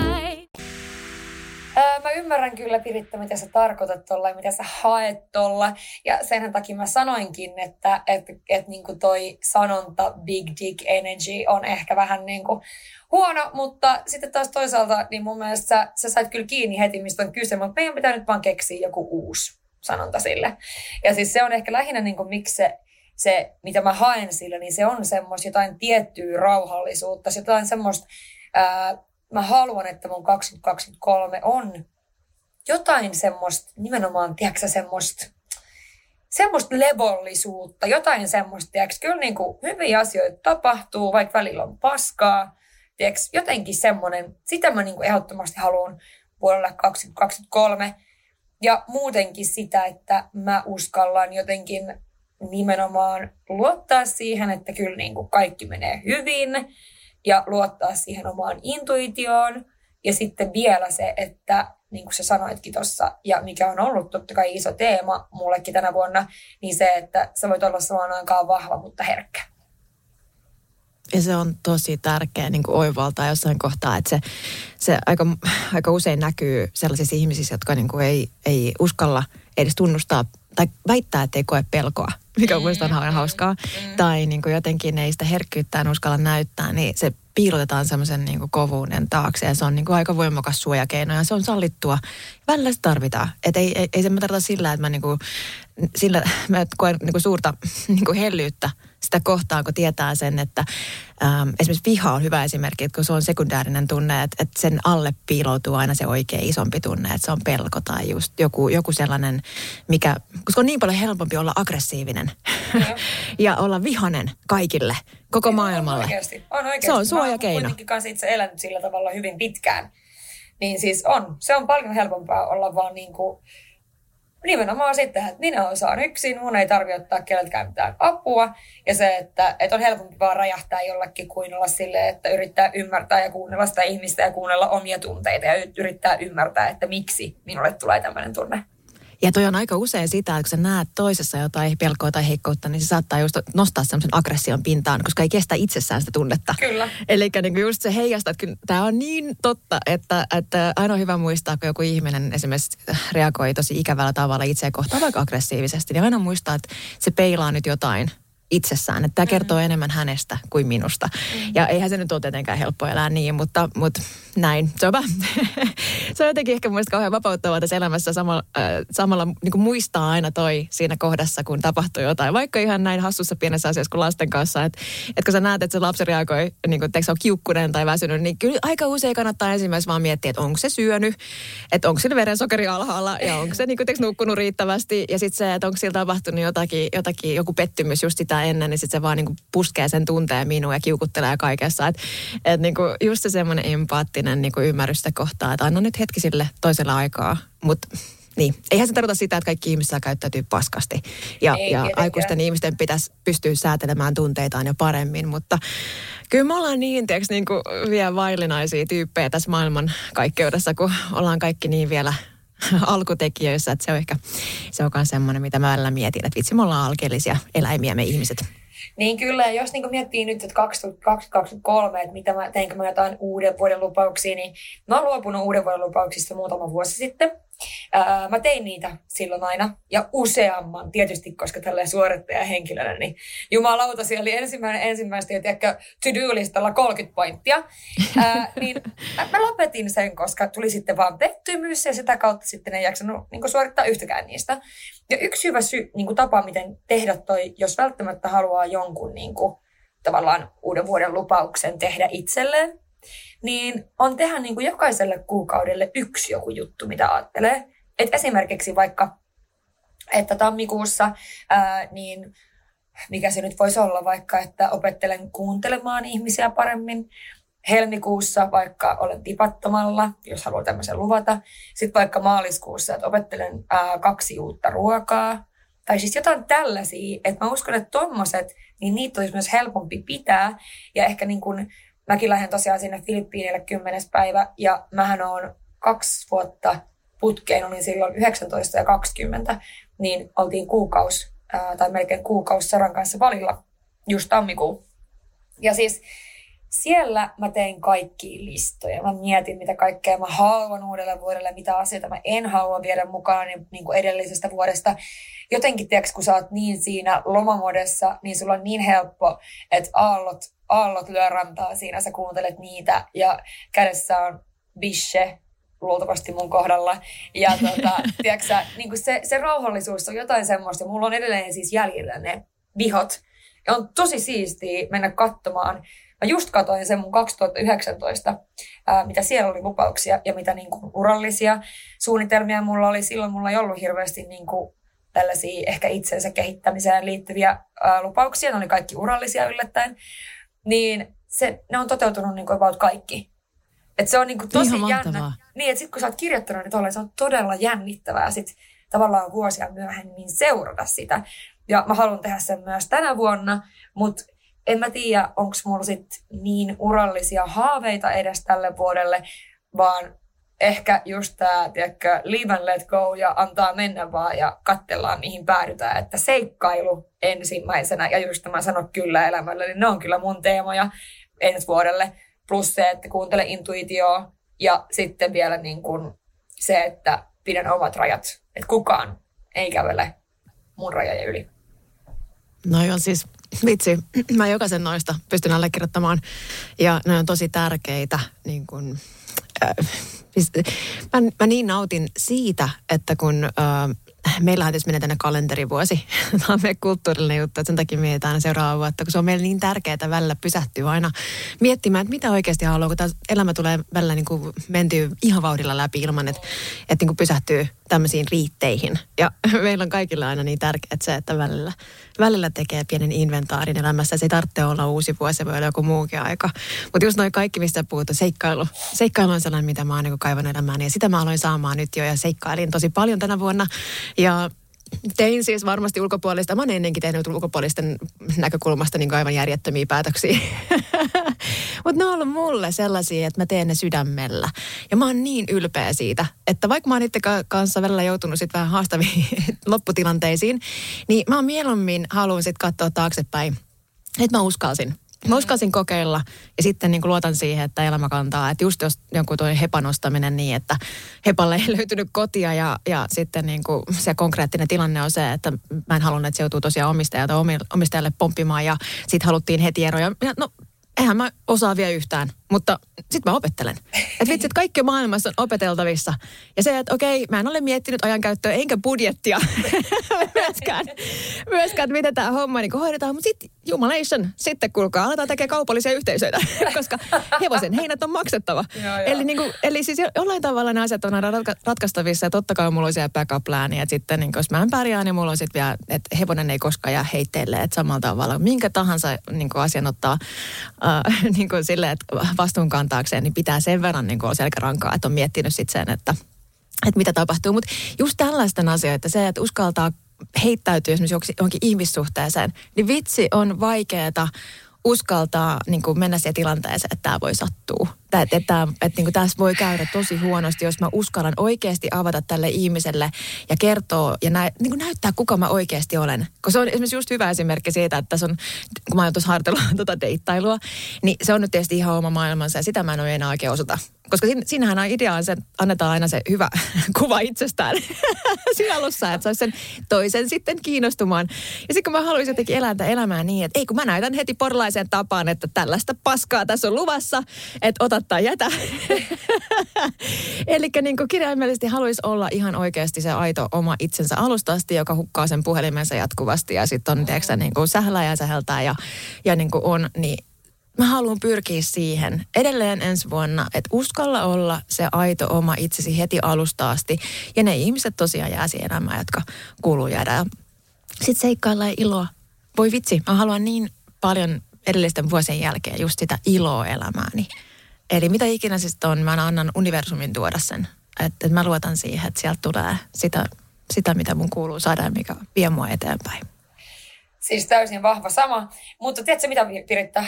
Speaker 1: Ää, mä ymmärrän kyllä Piritta, mitä sä tarkoitat tuolla ja mitä sä haet tuolla. Ja sen takia mä sanoinkin, että et, et, niinku toi sanonta big dick energy on ehkä vähän niinku huono, mutta sitten taas toisaalta niin mun mielestä sä, sä sait kyllä kiinni heti, mistä on kyse, mutta meidän pitää nyt vaan keksiä joku uusi sanonta sille. Ja siis se on ehkä lähinnä niinku, miksi se, se, mitä mä haen sillä, niin se on semmoista jotain tiettyä rauhallisuutta, jotain semmoista, ää, mä haluan, että mun 2023 on jotain semmoista, nimenomaan, tiedätkö semmoista, semmoista levollisuutta, jotain semmoista, tiedätkö, kyllä niin kuin hyviä asioita tapahtuu, vaikka välillä on paskaa, tiedätkö, jotenkin semmoinen, sitä mä niin kuin ehdottomasti haluan vuodelle 2023. Ja muutenkin sitä, että mä uskallan jotenkin nimenomaan luottaa siihen, että kyllä niin kuin kaikki menee hyvin ja luottaa siihen omaan intuitioon. Ja sitten vielä se, että niin kuin sä sanoitkin tuossa, ja mikä on ollut totta kai iso teema mullekin tänä vuonna, niin se, että sä voit olla samaan aikaan vahva, mutta herkkä.
Speaker 2: Ja se on tosi tärkeä niin kuin oivaltaa jossain kohtaa, että se, se aika, aika usein näkyy sellaisissa ihmisissä, jotka niin kuin ei, ei uskalla edes tunnustaa tai väittää, että ei koe pelkoa, mikä on mielestäni aina hauskaa. Mm. Tai niin kuin jotenkin ei sitä herkkyyttään uskalla näyttää, niin se piilotetaan semmoisen niin kovuuden taakse. Ja se on niin kuin aika voimakas suojakeino ja se on sallittua. Välillä se tarvitaan. Et ei, ei, ei se mä tarkoita sillä, että mä, niin kuin, sillä, mä koen niin kuin suurta niin kuin hellyyttä sitä kohtaa, kun tietää sen, että ähm, esimerkiksi viha on hyvä esimerkki, että kun se on sekundäärinen tunne, että, että sen alle piiloutuu aina se oikein isompi tunne, että se on pelko tai just joku, joku sellainen, mikä, koska on niin paljon helpompi olla aggressiivinen ja olla vihanen kaikille, koko maailmalle.
Speaker 1: On oikeasti, on oikeasti.
Speaker 2: Se on suojakeino. Mä
Speaker 1: kuitenkin kanssa itse elänyt sillä tavalla hyvin pitkään. Niin siis on, se on paljon helpompaa olla vaan niin kuin nimenomaan sitten, että minä osaan yksin, mun ei tarvitse ottaa keneltäkään mitään apua. Ja se, että, että on helpompi vaan räjähtää jollekin kuin olla silleen, että yrittää ymmärtää ja kuunnella sitä ihmistä ja kuunnella omia tunteita ja yrittää ymmärtää, että miksi minulle tulee tämmöinen tunne.
Speaker 2: Ja toi on aika usein sitä, että kun sä näet toisessa jotain pelkoa tai heikkoutta, niin se saattaa just nostaa semmoisen aggression pintaan, koska ei kestä itsessään sitä tunnetta.
Speaker 1: Kyllä.
Speaker 2: Eli niin just se heijastaa, että tämä on niin totta, että, että aina on hyvä muistaa, kun joku ihminen esimerkiksi reagoi tosi ikävällä tavalla itseä kohtaan vaikka aggressiivisesti, niin aina muistaa, että se peilaa nyt jotain itsessään. Että tämä kertoo mm. enemmän hänestä kuin minusta. Mm. Ja eihän se nyt ole tietenkään helppo elää niin, mutta, mutta näin. On, se on jotenkin ehkä mielestäni kauhean vapauttavaa tässä elämässä samalla, äh, samalla niin kuin muistaa aina toi siinä kohdassa, kun tapahtuu jotain. Vaikka ihan näin hassussa pienessä asiassa kuin lasten kanssa. Että et kun sä näet, että se lapsi reagoi, niin kuin, se on kiukkunen tai väsynyt, niin kyllä aika usein kannattaa ensimmäisenä vaan miettiä, että onko se syönyt, että onko sillä verensokeri alhaalla ja onko se niin kuin, nukkunut riittävästi. Ja sitten se, että onko sillä tapahtunut jotakin, jotakin, joku pettymys just sitä ennen, niin sitten se vaan niinku puskee sen tunteen minuun ja kiukuttelee kaikessa. Että et niinku just se semmoinen empaattinen niinku ymmärrys sitä kohtaa, että anna nyt hetki sille toisella aikaa. Mutta niin, eihän se tarkoita sitä, että kaikki ihmiset saa käyttäytyä paskasti. Ja, Ei, ja aikuisten ihmisten pitäisi pystyä säätelemään tunteitaan jo paremmin, mutta kyllä me ollaan niin, tiiäks, niin kuin vielä vaillinaisia tyyppejä tässä maailman kaikkeudessa, kun ollaan kaikki niin vielä alkutekijöissä, että se on ehkä se on semmoinen, mitä mä välillä mietin, että vitsi, me ollaan alkeellisia eläimiä me ihmiset.
Speaker 1: Niin kyllä, jos niin miettii nyt, että 2023, että mitä mä teinkö mä jotain uuden vuoden lupauksia, niin mä oon luopunut uuden vuoden lupauksista muutama vuosi sitten. Ää, mä tein niitä silloin aina ja useamman, tietysti koska tällä suorittajahenkilönä, niin jumalauta, siellä oli ensimmäinen ensimmäistä, ja to-do-listalla 30 pointtia. Ää, niin mä, mä lopetin sen, koska tuli sitten vaan pettymys ja sitä kautta sitten ei jaksanut niin suorittaa yhtäkään niistä. Ja yksi hyvä sy- niin tapa, miten tehdä toi, jos välttämättä haluaa jonkun niin kuin, tavallaan uuden vuoden lupauksen tehdä itselleen, niin on tehdä niin kuin jokaiselle kuukaudelle yksi joku juttu, mitä ajattelee. Et esimerkiksi vaikka, että tammikuussa, ää, niin mikä se nyt voisi olla vaikka, että opettelen kuuntelemaan ihmisiä paremmin. Helmikuussa vaikka olen tipattomalla, jos haluan tämmöisen luvata. Sitten vaikka maaliskuussa, että opettelen ää, kaksi uutta ruokaa. Tai siis jotain tällaisia, että mä uskon, että tommoset, niin niitä olisi myös helpompi pitää. Ja ehkä niin kuin mäkin lähden tosiaan sinne Filippiineille kymmenes päivä ja mähän on kaksi vuotta putkeen, olin silloin 19 ja 20, niin oltiin kuukaus ää, tai melkein kuukausi Saran kanssa valilla just tammikuun. Ja siis siellä mä tein kaikki listoja. Mä mietin, mitä kaikkea mä haluan uudelle vuodelle, mitä asioita mä en halua viedä mukaan niin, niin kuin edellisestä vuodesta. Jotenkin, tiedätkö, kun sä oot niin siinä lomamodessa, niin sulla on niin helppo, että aallot, aallot lyö rantaa siinä, sä kuuntelet niitä ja kädessä on bishe, luultavasti mun kohdalla. Ja tota, tiedätkö, niin kuin se, se rauhallisuus on jotain semmoista. Mulla on edelleen siis jäljellä ne vihot. Ja on tosi siistiä mennä katsomaan Mä just katoin sen mun 2019, ää, mitä siellä oli lupauksia ja mitä niin kuin urallisia suunnitelmia mulla oli. Silloin mulla ei ollut hirveästi niin kuin tällaisia ehkä itsensä kehittämiseen liittyviä ää, lupauksia. Ne oli kaikki urallisia yllättäen. Niin se, ne on toteutunut niin kuin about kaikki. Et se on niin kuin tosi
Speaker 2: Ihan
Speaker 1: jännä.
Speaker 2: mahtavaa.
Speaker 1: Niin, että sitten kun sä oot kirjoittanut niin tolleen, se on todella jännittävää sit tavallaan vuosia myöhemmin seurata sitä. Ja mä haluan tehdä sen myös tänä vuonna, mutta en mä tiedä, onko mulla sit niin urallisia haaveita edes tälle vuodelle, vaan ehkä just tämä, tiedätkö, leave and let go ja antaa mennä vaan ja katsellaan mihin päädytään. Että seikkailu ensimmäisenä ja just tämä sano kyllä elämälle, niin ne on kyllä mun teemoja ensi vuodelle. Plus se, että kuuntele intuitioa ja sitten vielä niin kuin se, että pidän omat rajat. Että kukaan ei kävele mun rajojen yli.
Speaker 2: No on siis, vitsi, mä jokaisen noista pystyn allekirjoittamaan. Ja ne on tosi tärkeitä. Niin kun, äh, siis, mä, mä niin nautin siitä, että kun äh, meillähän tietysti tänne kalenterivuosi. Tämä on meidän kulttuurillinen juttu, että sen takia mietitään aina seuraava vuotta, kun se on meille niin tärkeää välillä pysähtyä aina miettimään, että mitä oikeasti haluaa, kun tämä elämä tulee välillä niin kuin mentyy ihan vauhdilla läpi ilman, että, että niin kuin pysähtyy tämmöisiin riitteihin. Ja meillä on kaikilla aina niin tärkeää se, että välillä, välillä tekee pienen inventaarin elämässä. Se ei tarvitse olla uusi vuosi, voi olla joku muukin aika. Mutta just noin kaikki, mistä puhut, seikkailu. Seikkailu on sellainen, mitä mä oon niin kaivannut elämään. Ja sitä mä aloin saamaan nyt jo ja seikkailin tosi paljon tänä vuonna. Ja Tein siis varmasti ulkopuolista. Mä oon ennenkin tehnyt ulkopuolisten näkökulmasta niin aivan järjettömiä päätöksiä. Mutta ne on ollut mulle sellaisia, että mä teen ne sydämellä. Ja mä oon niin ylpeä siitä, että vaikka mä oon itse kanssa välillä joutunut sit vähän haastaviin lopputilanteisiin, niin mä mieluummin haluan sit katsoa taaksepäin, että mä uskalsin. Mä uskalsin kokeilla ja sitten niin luotan siihen, että elämä kantaa. Että just jos jonkun toi hepan ostaminen niin, että hepalle ei löytynyt kotia ja, ja sitten niin kuin se konkreettinen tilanne on se, että mä en halunnut, että se joutuu tosiaan omistajalta omistajalle pomppimaan ja sitten haluttiin heti eroja. Ja no, eihän mä osaa vielä yhtään, mutta sitten mä opettelen. Että vitsi, että kaikki maailmassa on opeteltavissa. Ja se, että okei, mä en ole miettinyt ajankäyttöä enkä budjettia myöskään, myöskään, että miten tämä homma niin hoidetaan. Mutta sitten jumalation, sitten kuulkaa, aletaan tekemään kaupallisia yhteisöitä, koska hevosen heinät on maksettava.
Speaker 1: Joo, joo.
Speaker 2: eli, niin kuin, eli siis jollain tavalla nämä asiat on aina ratka- ratkaistavissa. Ja totta kai mulla on siellä backup plan, ja sitten niin, jos mä en pärjää, niin mulla on sitten vielä, että hevonen ei koskaan jää heitteille. Että samalla tavalla minkä tahansa niin kuin asian ottaa äh, niin kuin silleen, että vastuun kantaakseen, niin pitää sen verran niin kuin olla selkärankaa, että on miettinyt sitten sen, että, että mitä tapahtuu. Mutta just tällaisten asioita, se, että uskaltaa heittäytyä esimerkiksi johonkin- ihmissuhteeseen, niin vitsi on vaikeeta uskaltaa niin kuin mennä siihen tilanteeseen, että tämä voi sattua. Että, että, että, että niin kuin tässä voi käydä tosi huonosti, jos mä uskallan oikeasti avata tälle ihmiselle ja kertoa ja nä, niin kuin näyttää, kuka mä oikeasti olen. Koska se on esimerkiksi just hyvä esimerkki siitä, että tässä on, kun mä oon tuossa harjoitellut tuota deittailua, niin se on nyt tietysti ihan oma maailmansa ja sitä mä en ole enää oikein osata. Koska siinä, siinähän on idea, että annetaan aina se hyvä kuva itsestään siinä alussa, että saisi sen toisen sitten kiinnostumaan. Ja sitten kun mä haluaisin jotenkin elää tätä elämää niin, että ei kun mä näytän heti porlaiseen tapaan, että tällaista paskaa tässä on luvassa, että ota tai jätä. Eli niin kirjaimellisesti haluaisi olla ihan oikeasti se aito oma itsensä alusta asti, joka hukkaa sen puhelimensa jatkuvasti ja sitten on, tiedätkö, niin kuin sählää ja säheltää ja, ja niin kuin on, niin mä haluan pyrkiä siihen edelleen ensi vuonna, että uskalla olla se aito oma itsesi heti alusta asti. Ja ne ihmiset tosiaan jää siihen elämään, jotka kuuluu jäädä. Sitten seikkailla ja iloa. Voi vitsi, mä haluan niin paljon edellisten vuosien jälkeen just sitä iloa elämääni. Eli mitä ikinä sitten on, mä annan universumin tuoda sen. Että et mä luotan siihen, että sieltä tulee sitä, sitä, mitä mun kuuluu saada ja mikä vie mua eteenpäin.
Speaker 1: Siis täysin vahva sama. Mutta tiedätkö mitä Piritta?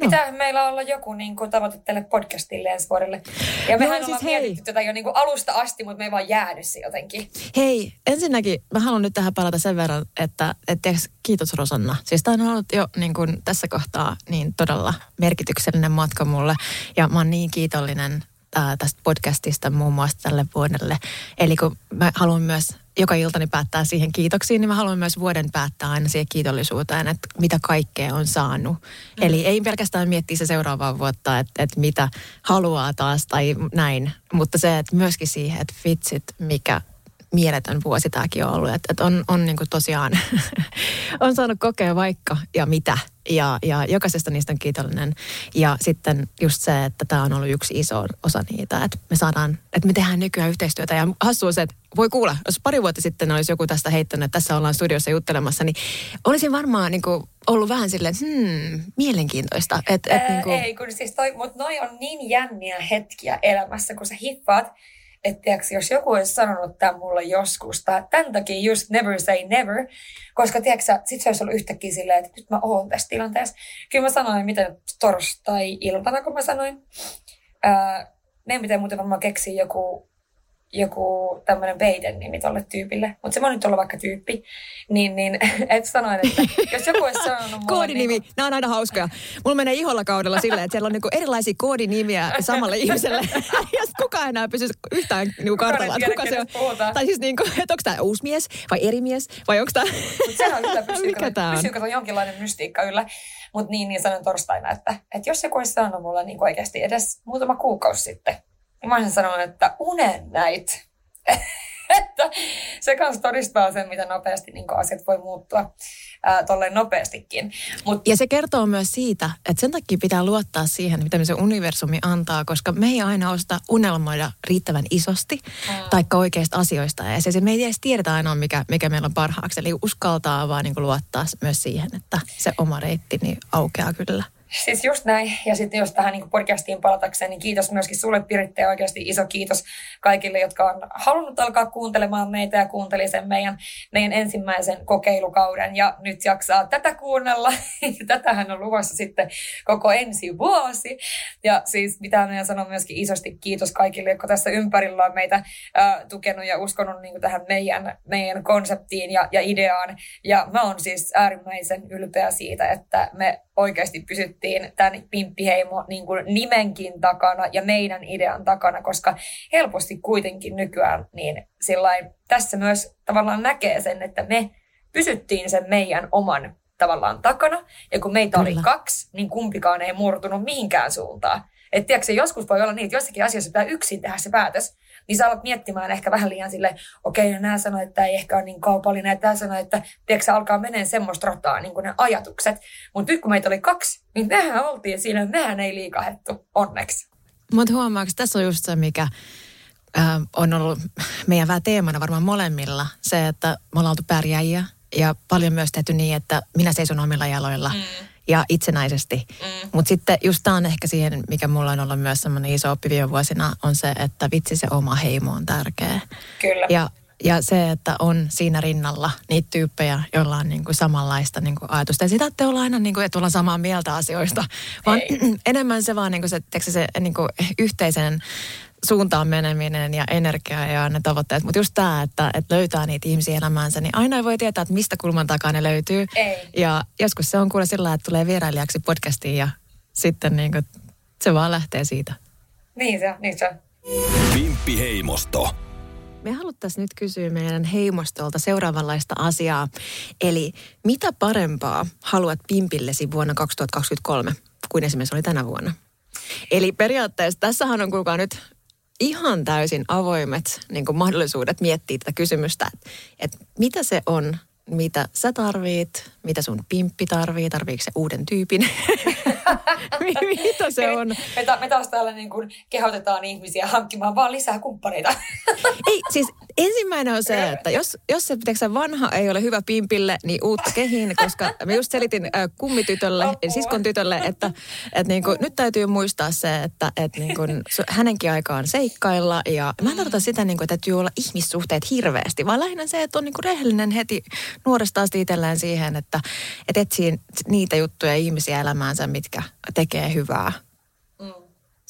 Speaker 1: Pitää meillä olla joku niin kuin, tavoite tälle podcastille ensi vuodelle. Ja mehän
Speaker 2: siis
Speaker 1: ollaan
Speaker 2: hei.
Speaker 1: mietitty tätä jo niin kuin alusta asti, mutta me ei vaan jäänyt se jotenkin.
Speaker 2: Hei, ensinnäkin mä haluan nyt tähän palata sen verran, että, että tiiäks, kiitos Rosanna. Siis tämä on ollut jo niin kuin tässä kohtaa niin todella merkityksellinen matka mulle. Ja mä oon niin kiitollinen ää, tästä podcastista muun muassa tälle vuodelle. Eli kun mä haluan myös joka iltani päättää siihen kiitoksiin, niin mä haluan myös vuoden päättää aina siihen kiitollisuuteen, että mitä kaikkea on saanut. Mm. Eli ei pelkästään miettiä se seuraavaa vuotta, että, että mitä haluaa taas tai näin, mutta se, että myöskin siihen, että vitsit, mikä mieletön vuosi tämäkin on ollut. Että, että on, on niin kuin tosiaan, on saanut kokea vaikka ja mitä. Ja, ja jokaisesta niistä on kiitollinen. Ja sitten just se, että tämä on ollut yksi iso osa niitä, että me saadaan, että me tehdään nykyään yhteistyötä. Ja hassu on se, että voi kuulla, jos pari vuotta sitten olisi joku tästä heittänyt, että tässä ollaan studiossa juttelemassa, niin olisin varmaan niin kuin ollut vähän silleen, hmm, mielenkiintoista. Et, et,
Speaker 1: Ää,
Speaker 2: niin kuin,
Speaker 1: Ei, kun siis toi, mutta noi on niin jänniä hetkiä elämässä, kun sä hippaat, että jos joku olisi sanonut tämän mulle joskus, tai tämän takia just never say never, koska sä, sit se olisi ollut yhtäkkiä silleen, että nyt mä oon tässä tilanteessa. Kyllä mä sanoin, miten torstai-iltana, kun mä sanoin. Ää, meidän pitää muuten varmaan keksiä joku, joku tämmöinen peiten nimi tolle tyypille, mutta se voi nyt olla vaikka tyyppi, niin, niin et sanoin, että jos joku olisi sanonut mulle...
Speaker 2: Koodinimi,
Speaker 1: Niin
Speaker 2: nämä on aina hauskoja. Mulla menee iholla kaudella silleen, että siellä on niinku erilaisia koodinimiä samalle ihmiselle. ja kukaan enää pysy yhtään niinku kartalla, että
Speaker 1: tiedä,
Speaker 2: kuka se on.
Speaker 1: puhutaan.
Speaker 2: Tai siis niinku, että onko tämä uusi mies vai eri mies vai onko tämä...
Speaker 1: Mutta sehän on kyllä, pysyy,
Speaker 2: Mikä
Speaker 1: pysyy kato jonkinlainen mystiikka yllä. Mutta niin, niin sanoin torstaina, että, että jos joku olisi sanonut mulle niin oikeasti edes muutama kuukausi sitten, mä olisin sanonut, että unen näit. että se kanssa todistaa sen, mitä nopeasti niin asiat voi muuttua ää, tolleen nopeastikin. Mut,
Speaker 2: Ja se kertoo myös siitä, että sen takia pitää luottaa siihen, mitä se universumi antaa, koska me ei aina osta unelmoida riittävän isosti, mm. taikka oikeista asioista. Ja se, se me ei edes tiedetä aina, mikä, mikä meillä on parhaaksi. Eli uskaltaa vaan niin luottaa myös siihen, että se oma reitti niin aukeaa kyllä.
Speaker 1: Siis just näin. Ja sitten jos tähän niin podcastiin palatakseen, niin kiitos myöskin sulle Piritte ja oikeasti iso kiitos kaikille, jotka on halunnut alkaa kuuntelemaan meitä ja kuunteli sen meidän, meidän ensimmäisen kokeilukauden ja nyt jaksaa tätä kuunnella. Tätähän on luvassa sitten koko ensi vuosi. Ja siis mitä meidän sanon myöskin isosti kiitos kaikille, jotka tässä ympärillä on meitä äh, tukenut ja uskonut niin tähän meidän, meidän konseptiin ja, ja ideaan. Ja mä oon siis äärimmäisen ylpeä siitä, että me oikeasti pysyttiin tämän Pimppiheimo niin kuin nimenkin takana ja meidän idean takana, koska helposti kuitenkin nykyään niin sillain, tässä myös tavallaan näkee sen, että me pysyttiin sen meidän oman tavallaan takana. Ja kun meitä oli
Speaker 2: Kyllä.
Speaker 1: kaksi, niin kumpikaan ei murtunut mihinkään suuntaan. Et tiedätkö, joskus voi olla niin, että jossakin asiassa pitää yksin tehdä se päätös, niin sä alat miettimään ehkä vähän liian sille, okei, okay, nämä sanoo, että tämä ei ehkä ole niin kaupallinen, ja tämä sanoo, että tiedätkö, sä alkaa menee semmoista rataa, niin kuin ne ajatukset. Mutta nyt kun meitä oli kaksi, niin mehän oltiin siinä, mehän ei liikahettu, onneksi.
Speaker 2: Mutta huomaako, tässä on just se, mikä äh, on ollut meidän vähän teemana varmaan molemmilla. Se, että me ollaan oltu pärjääjiä ja paljon myös tehty niin, että minä seison omilla jaloilla mm. Ja itsenäisesti. Mm. Mutta sitten just tämä on ehkä siihen, mikä mulla on ollut myös semmoinen iso oppi viime vuosina, on se, että vitsi se oma heimo on tärkeä.
Speaker 1: Kyllä.
Speaker 2: Ja, ja se, että on siinä rinnalla niitä tyyppejä, joilla on niin kuin samanlaista niin kuin ajatusta. Ja sitä, että ollaan aina niin kuin, että ollaan samaa mieltä asioista, vaan enemmän se vaan niin kuin se, tiedätkö, se niin kuin yhteisen suuntaan meneminen ja energia ja ne tavoitteet. Mutta just tämä, että, että löytää niitä ihmisiä elämäänsä, niin aina ei voi tietää, että mistä kulman takaa ne löytyy.
Speaker 1: Ei.
Speaker 2: Ja joskus se on kuule sillä että tulee vierailijaksi podcastiin ja sitten niin kuin, se vaan lähtee siitä.
Speaker 1: Niin se on, niin se on.
Speaker 3: Pimppiheimosto.
Speaker 2: Me haluttaisiin nyt kysyä meidän heimostolta seuraavanlaista asiaa. Eli mitä parempaa haluat pimpillesi vuonna 2023 kuin esimerkiksi oli tänä vuonna? Eli periaatteessa tässähän on kuulkaa nyt ihan täysin avoimet niin kuin mahdollisuudet miettiä tätä kysymystä, että, että mitä se on, mitä sä tarvit, mitä sun pimppi tarvii, tarviiko se uuden tyypin, mitä se on.
Speaker 1: Me, ta- me taas täällä niin kuin kehotetaan ihmisiä hankkimaan vaan lisää kumppaneita.
Speaker 2: Ei, siis ensimmäinen on se, että jos, jos se tiedätkö, vanha ei ole hyvä pimpille, niin uutta kehiin, koska mä just selitin äh, kummitytölle, eli siskon tytölle, että, että niin kuin, nyt täytyy muistaa se, että, että niin kuin, hänenkin aika on seikkailla ja mä en tarkoita sitä, niin kuin, että täytyy olla ihmissuhteet hirveästi, vaan lähinnä se, että on niin kuin rehellinen heti nuoresta asti itselleen siihen, että, että, että etsii niitä juttuja ihmisiä elämäänsä, mitkä tekee hyvää.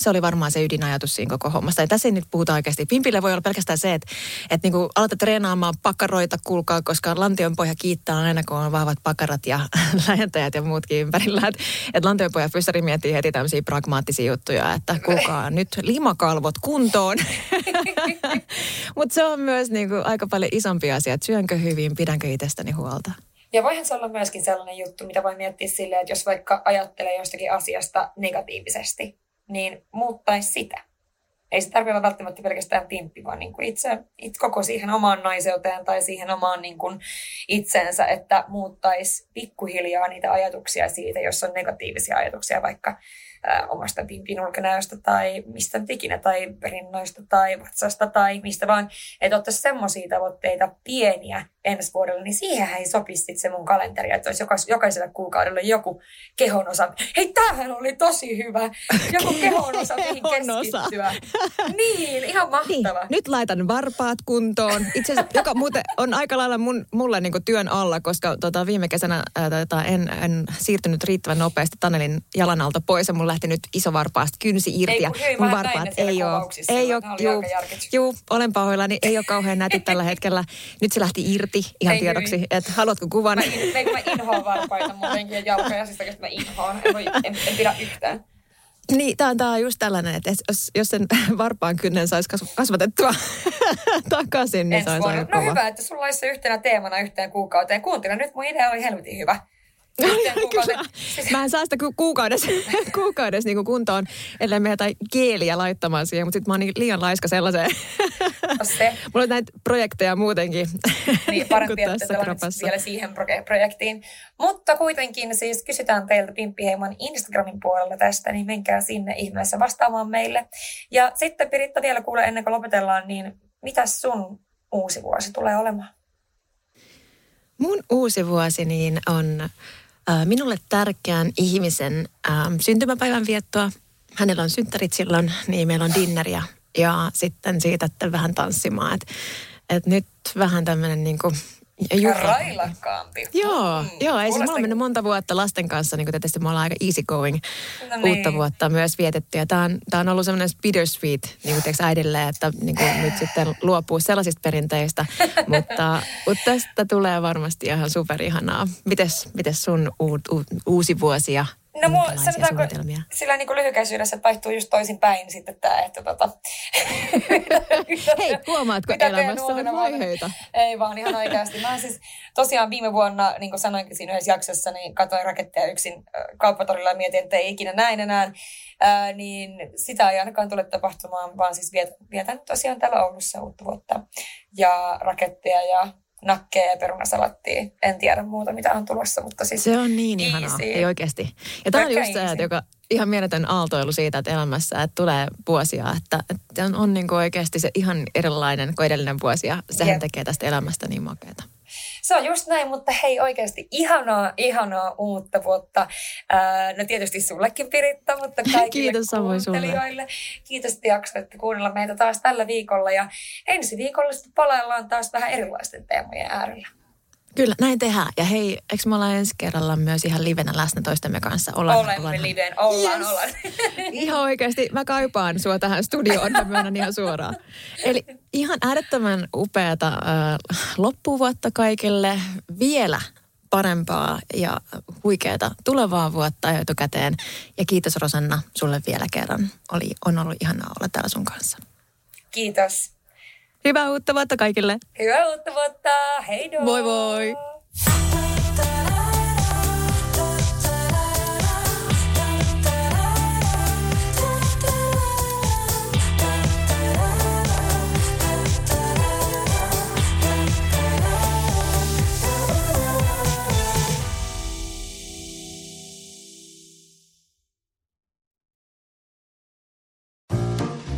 Speaker 2: Se oli varmaan se ydinajatus siinä koko hommassa. Ja tässä ei nyt puhuta oikeasti. Pimpille voi olla pelkästään se, että, että niin kuin treenaamaan pakkaroita, kuulkaa, koska lantionpohja kiittää aina, kun on vahvat pakarat ja lähentäjät ja muutkin ympärillä. Että, että lantionpohja fyssari miettii heti tämmöisiä pragmaattisia juttuja, että kuulkaa nyt limakalvot kuntoon. Mutta se on myös niin kuin aika paljon isompi asia, että syönkö hyvin, pidänkö itsestäni huolta.
Speaker 1: Ja voihan se olla myöskin sellainen juttu, mitä voi miettiä silleen, että jos vaikka ajattelee jostakin asiasta negatiivisesti, niin muuttaisi sitä. Ei se tarvitse olla välttämättä pelkästään pimppi, vaan niin kuin itse, itse koko siihen omaan naiseuteen tai siihen omaan niin kuin itseensä, että muuttaisi pikkuhiljaa niitä ajatuksia siitä, jos on negatiivisia ajatuksia vaikka äh, omasta pimpin ulkonäöstä tai mistä ikinä, tai rinnoista tai vatsasta tai mistä vaan, että ottaisi semmoisia tavoitteita pieniä ensi vuodelle, niin siihen ei sopisi se mun kalenteri, että olisi jokais, jokaiselle kuukaudelle joku kehonosa. Hei, tämähän oli tosi hyvä. Joku kehonosa, mihin keskittyä. Niin, ihan mahtava.
Speaker 2: Niin, nyt laitan varpaat kuntoon. Itse asiassa, joka muuten on aika lailla mun, mulle niin työn alla, koska tota, viime kesänä ää, tota, en, en siirtynyt riittävän nopeasti Tanelin jalan alta pois ja mun lähti nyt isovarpaasta kynsi irti.
Speaker 1: Ei,
Speaker 2: ja
Speaker 1: hei,
Speaker 2: mun varpaat ei ole. Ei ole, juu, juu, olen pahoillani, ei ole kauhean nätit tällä hetkellä. Nyt se lähti irti ihan ei tiedoksi, että haluatko kuvan?
Speaker 1: Mä, in, mä inhoan varpaita muutenkin ja jalkoja, siis oikeasti mä inhoan. En, voi, en, en pidä yhtään.
Speaker 2: Niin, tämä on, tää on just tällainen, että jos, jos sen varpaan kynnen saisi kasvatettua takaisin, niin saisi aika
Speaker 1: No
Speaker 2: kova.
Speaker 1: hyvä, että sulla olisi se yhtenä teemana yhteen kuukauteen. Kuuntele, nyt mun idea oli helvetin hyvä.
Speaker 2: Mä en saa sitä ku- kuukaudessa, kuukaudessa niin kuntoon, ellei me jotain geeliä laittamaan siihen, mutta sitten mä oon niin liian laiska sellaiseen.
Speaker 1: Se.
Speaker 2: Mulla on näitä projekteja muutenkin.
Speaker 1: Niin, parempi, että vielä siihen proje- projektiin. Mutta kuitenkin siis kysytään teiltä Pimppiheimon Instagramin puolella tästä, niin menkää sinne ihmeessä vastaamaan meille. Ja sitten Piritta vielä kuule ennen kuin lopetellaan, niin mitä sun uusi vuosi tulee olemaan?
Speaker 2: Mun uusi vuosi niin on minulle tärkeän ihmisen syntymäpäivän viettoa. Hänellä on synttärit silloin, niin meillä on dinneriä ja sitten siitä, että vähän tanssimaan. Et, et nyt vähän tämmöinen niin juhla.
Speaker 1: Railakkaampi.
Speaker 2: Joo,
Speaker 1: Mm,
Speaker 2: joo, ei siis mulla on mennyt monta vuotta lasten kanssa, niin kuin tietysti me ollaan aika easy going
Speaker 1: No niin.
Speaker 2: uutta vuotta myös vietetty. Ja tämä on, tää on ollut semmoinen bittersweet niin kuin tiiäks, äidille, että niin kuin nyt sitten luopuu sellaisista perinteistä. mutta, mutta tästä tulee varmasti ihan superihanaa. Mites, mites sun u, u, uusi vuosi ja
Speaker 1: No
Speaker 2: minkälaisia
Speaker 1: sanotaanko
Speaker 2: suunnitelmia?
Speaker 1: sillä niin lyhykäisyydessä vaihtuu just toisin päin sitten tämä, että tota...
Speaker 2: Hei, huomaatko
Speaker 1: Mitä
Speaker 2: elämässä on vaiheita?
Speaker 1: Ei vaan ihan oikeasti. Mä siis tosiaan viime vuonna, niin kuin sanoinkin siinä yhdessä jaksossa, niin katsoin raketteja yksin kauppatorilla ja mietin, että ei ikinä näin enää. Ää, niin sitä ei ainakaan tule tapahtumaan, vaan siis vietän, vietän tosiaan täällä Oulussa uutta vuotta. Ja raketteja ja nakkeja ja perunasalattia. En tiedä muuta, mitä on tulossa, mutta siis...
Speaker 2: Se on niin ihanaa,
Speaker 1: easy.
Speaker 2: ei oikeasti. Ja tämä on just se, että joka ihan mieletön aaltoilu siitä, että elämässä että tulee vuosia, että, että on, on niin kuin oikeasti se ihan erilainen kuin edellinen vuosi ja sehän
Speaker 1: Jep.
Speaker 2: tekee tästä elämästä niin makeata.
Speaker 1: Se on just näin, mutta hei oikeasti ihanaa, ihanaa uutta vuotta. Ää, no tietysti sullekin Piritta, mutta kaikille
Speaker 2: Kiitos samoin sulle.
Speaker 1: kuuntelijoille. Kiitos, että jaksoitte kuunnella meitä taas tällä viikolla. Ja ensi viikolla sitten palaillaan taas vähän erilaisten teemojen äärellä.
Speaker 2: Kyllä, näin tehdään. Ja hei, eikö me olla ensi kerralla myös ihan livenä läsnä toistemme kanssa?
Speaker 1: Olemme liven, ollaan,
Speaker 2: Yes.
Speaker 1: ollaan.
Speaker 2: Ihan oikeasti, mä kaipaan sua tähän studioon, mä myönnän ihan suoraan. Eli ihan äärettömän upeata äh, loppuvuotta kaikille. Vielä parempaa ja huikeata tulevaa vuotta jo etukäteen. Ja kiitos Rosanna sulle vielä kerran. Oli, on ollut ihanaa olla täällä sun kanssa.
Speaker 1: Kiitos.
Speaker 2: Hyvää uutta vuotta kaikille.
Speaker 1: Hyvää uutta vuotta. Hei
Speaker 2: Moi moi.